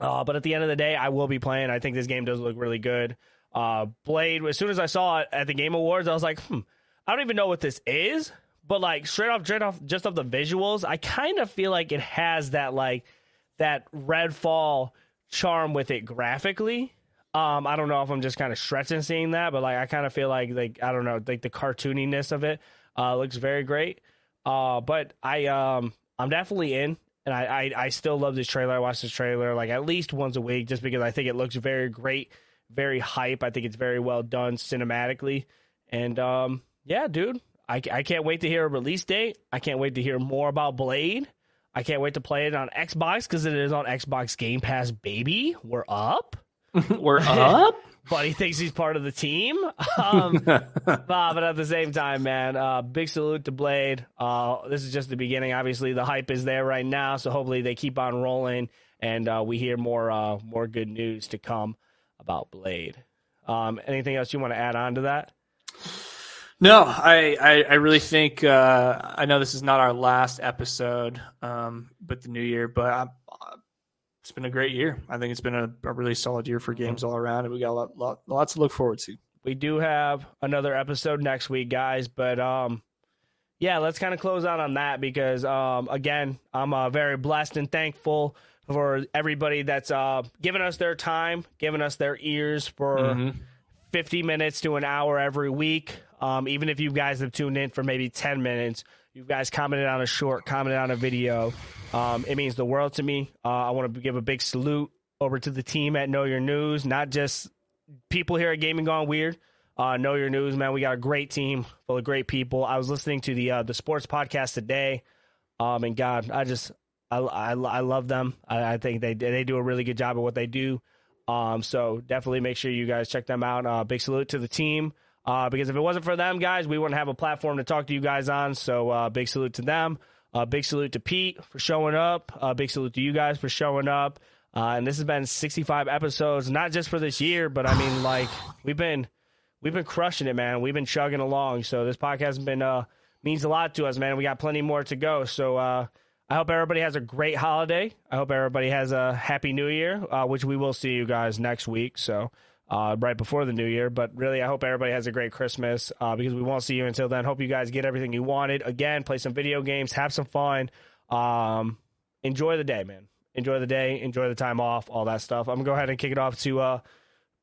[SPEAKER 1] Uh, but at the end of the day, I will be playing. I think this game does look really good. Uh, Blade. As soon as I saw it at the Game Awards, I was like, hmm I don't even know what this is, but like straight off, straight off, just off the visuals, I kind of feel like it has that like that Redfall charm with it graphically. Um, I don't know if I'm just kind of stretching seeing that, but like I kind of feel like like I don't know, like the cartooniness of it uh, looks very great. Uh, but I um I'm definitely in, and I, I I still love this trailer. I watch this trailer like at least once a week just because I think it looks very great, very hype. I think it's very well done cinematically, and um yeah, dude, I, I can't wait to hear a release date. I can't wait to hear more about Blade. I can't wait to play it on Xbox because it is on Xbox Game Pass, baby. We're up.
[SPEAKER 2] We're up.
[SPEAKER 1] Buddy thinks he's part of the team. Um, but at the same time, man, uh, big salute to Blade. Uh, this is just the beginning. Obviously, the hype is there right now, so hopefully they keep on rolling and uh, we hear more uh, more good news to come about Blade. Um, anything else you want to add on to that?
[SPEAKER 2] No, I, I, I really think uh, I know this is not our last episode, um, but the new year. But I, it's been a great year. I think it's been a, a really solid year for mm-hmm. games all around, and we got a lot, lot lots to look forward to.
[SPEAKER 1] We do have another episode next week, guys. But um, yeah, let's kind of close out on that because um, again, I'm uh, very blessed and thankful for everybody that's uh, given us their time, giving us their ears for. Mm-hmm 50 minutes to an hour every week. Um, even if you guys have tuned in for maybe 10 minutes, you guys commented on a short, commented on a video. Um, it means the world to me. Uh, I want to give a big salute over to the team at Know Your News, not just people here at Gaming Gone Weird. Uh, know Your News, man. We got a great team full of great people. I was listening to the uh, the sports podcast today, um, and God, I just I, I, I love them. I, I think they they do a really good job of what they do. Um, so definitely make sure you guys check them out. Uh, big salute to the team. Uh, because if it wasn't for them guys, we wouldn't have a platform to talk to you guys on. So uh, big salute to them. Uh, big salute to Pete for showing up. Uh, big salute to you guys for showing up. Uh, and this has been 65 episodes, not just for this year, but I mean, like we've been we've been crushing it, man. We've been chugging along. So this podcast has been uh, means a lot to us, man. We got plenty more to go. So uh, I hope everybody has a great holiday. I hope everybody has a happy new year, uh, which we will see you guys next week. So, uh, right before the new year. But really, I hope everybody has a great Christmas uh, because we won't see you until then. Hope you guys get everything you wanted. Again, play some video games, have some fun. Um, enjoy the day, man. Enjoy the day. Enjoy the time off, all that stuff. I'm to go ahead and kick it off to uh,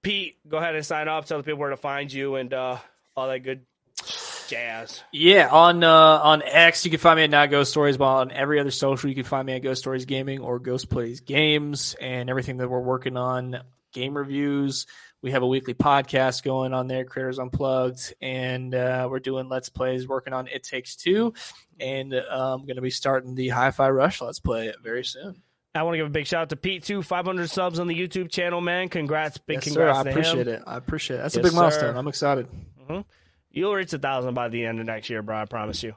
[SPEAKER 1] Pete. Go ahead and sign off. Tell the people where to find you and uh, all that good jazz.
[SPEAKER 2] Yeah, on uh, on X you can find me at Not Ghost Stories, but on every other social you can find me at Ghost Stories Gaming or Ghost Plays Games, and everything that we're working on, game reviews. We have a weekly podcast going on there, Creators Unplugged, and uh, we're doing Let's Plays, working on It Takes Two, and uh, I'm going to be starting the Hi-Fi Rush Let's Play very soon.
[SPEAKER 1] I want to give a big shout out to Pete too. 500 subs on the YouTube channel, man. Congrats, big yes, congrats
[SPEAKER 2] sir. I appreciate
[SPEAKER 1] him.
[SPEAKER 2] it. I appreciate it. That's yes, a big milestone. I'm excited.
[SPEAKER 1] Mm-hmm. You'll reach a thousand by the end of next year, bro. I promise you.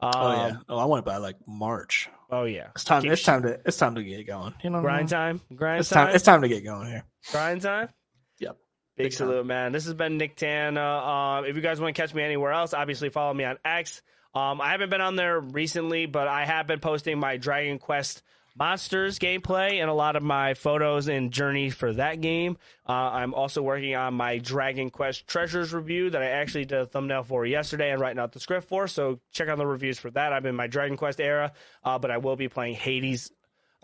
[SPEAKER 2] Um, oh yeah. Um, oh, I want it by like March.
[SPEAKER 1] Oh yeah.
[SPEAKER 2] It's time. It's time to. It's time to get going. You know.
[SPEAKER 1] Grind time. Grind
[SPEAKER 2] it's
[SPEAKER 1] time.
[SPEAKER 2] time. It's time to get going here.
[SPEAKER 1] Grind time. Big, Big salute, man. This has been Nick Tana. Um, if you guys want to catch me anywhere else, obviously follow me on X. Um, I haven't been on there recently, but I have been posting my Dragon Quest Monsters gameplay and a lot of my photos and journey for that game. Uh, I'm also working on my Dragon Quest Treasures review that I actually did a thumbnail for yesterday and writing out the script for. So check out the reviews for that. I'm in my Dragon Quest era, uh, but I will be playing Hades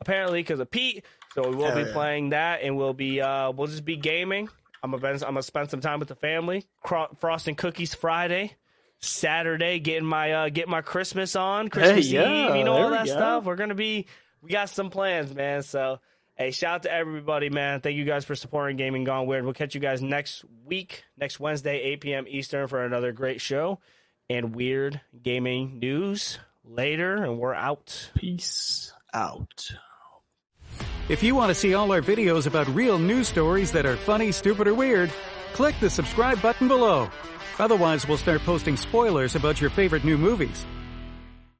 [SPEAKER 1] apparently because of Pete. So we will
[SPEAKER 2] Hell
[SPEAKER 1] be
[SPEAKER 2] yeah.
[SPEAKER 1] playing that, and we'll be uh, we'll just be gaming. I'm gonna I'm gonna spend some time with the family. Cro- frosting cookies Friday. Saturday, getting my uh, getting my Christmas on, Christmas
[SPEAKER 2] yeah,
[SPEAKER 1] Eve, you know all that
[SPEAKER 2] go.
[SPEAKER 1] stuff. We're gonna be, we got some plans, man. So, hey, shout out to everybody, man. Thank you guys for supporting Gaming Gone Weird. We'll catch you guys next week, next Wednesday, 8 p.m. Eastern, for another great show and weird gaming news later. And we're out.
[SPEAKER 2] Peace out.
[SPEAKER 3] If you want to see all our videos about real news stories that are funny, stupid, or weird, click the subscribe button below. Otherwise, we'll start posting spoilers about your favorite new movies.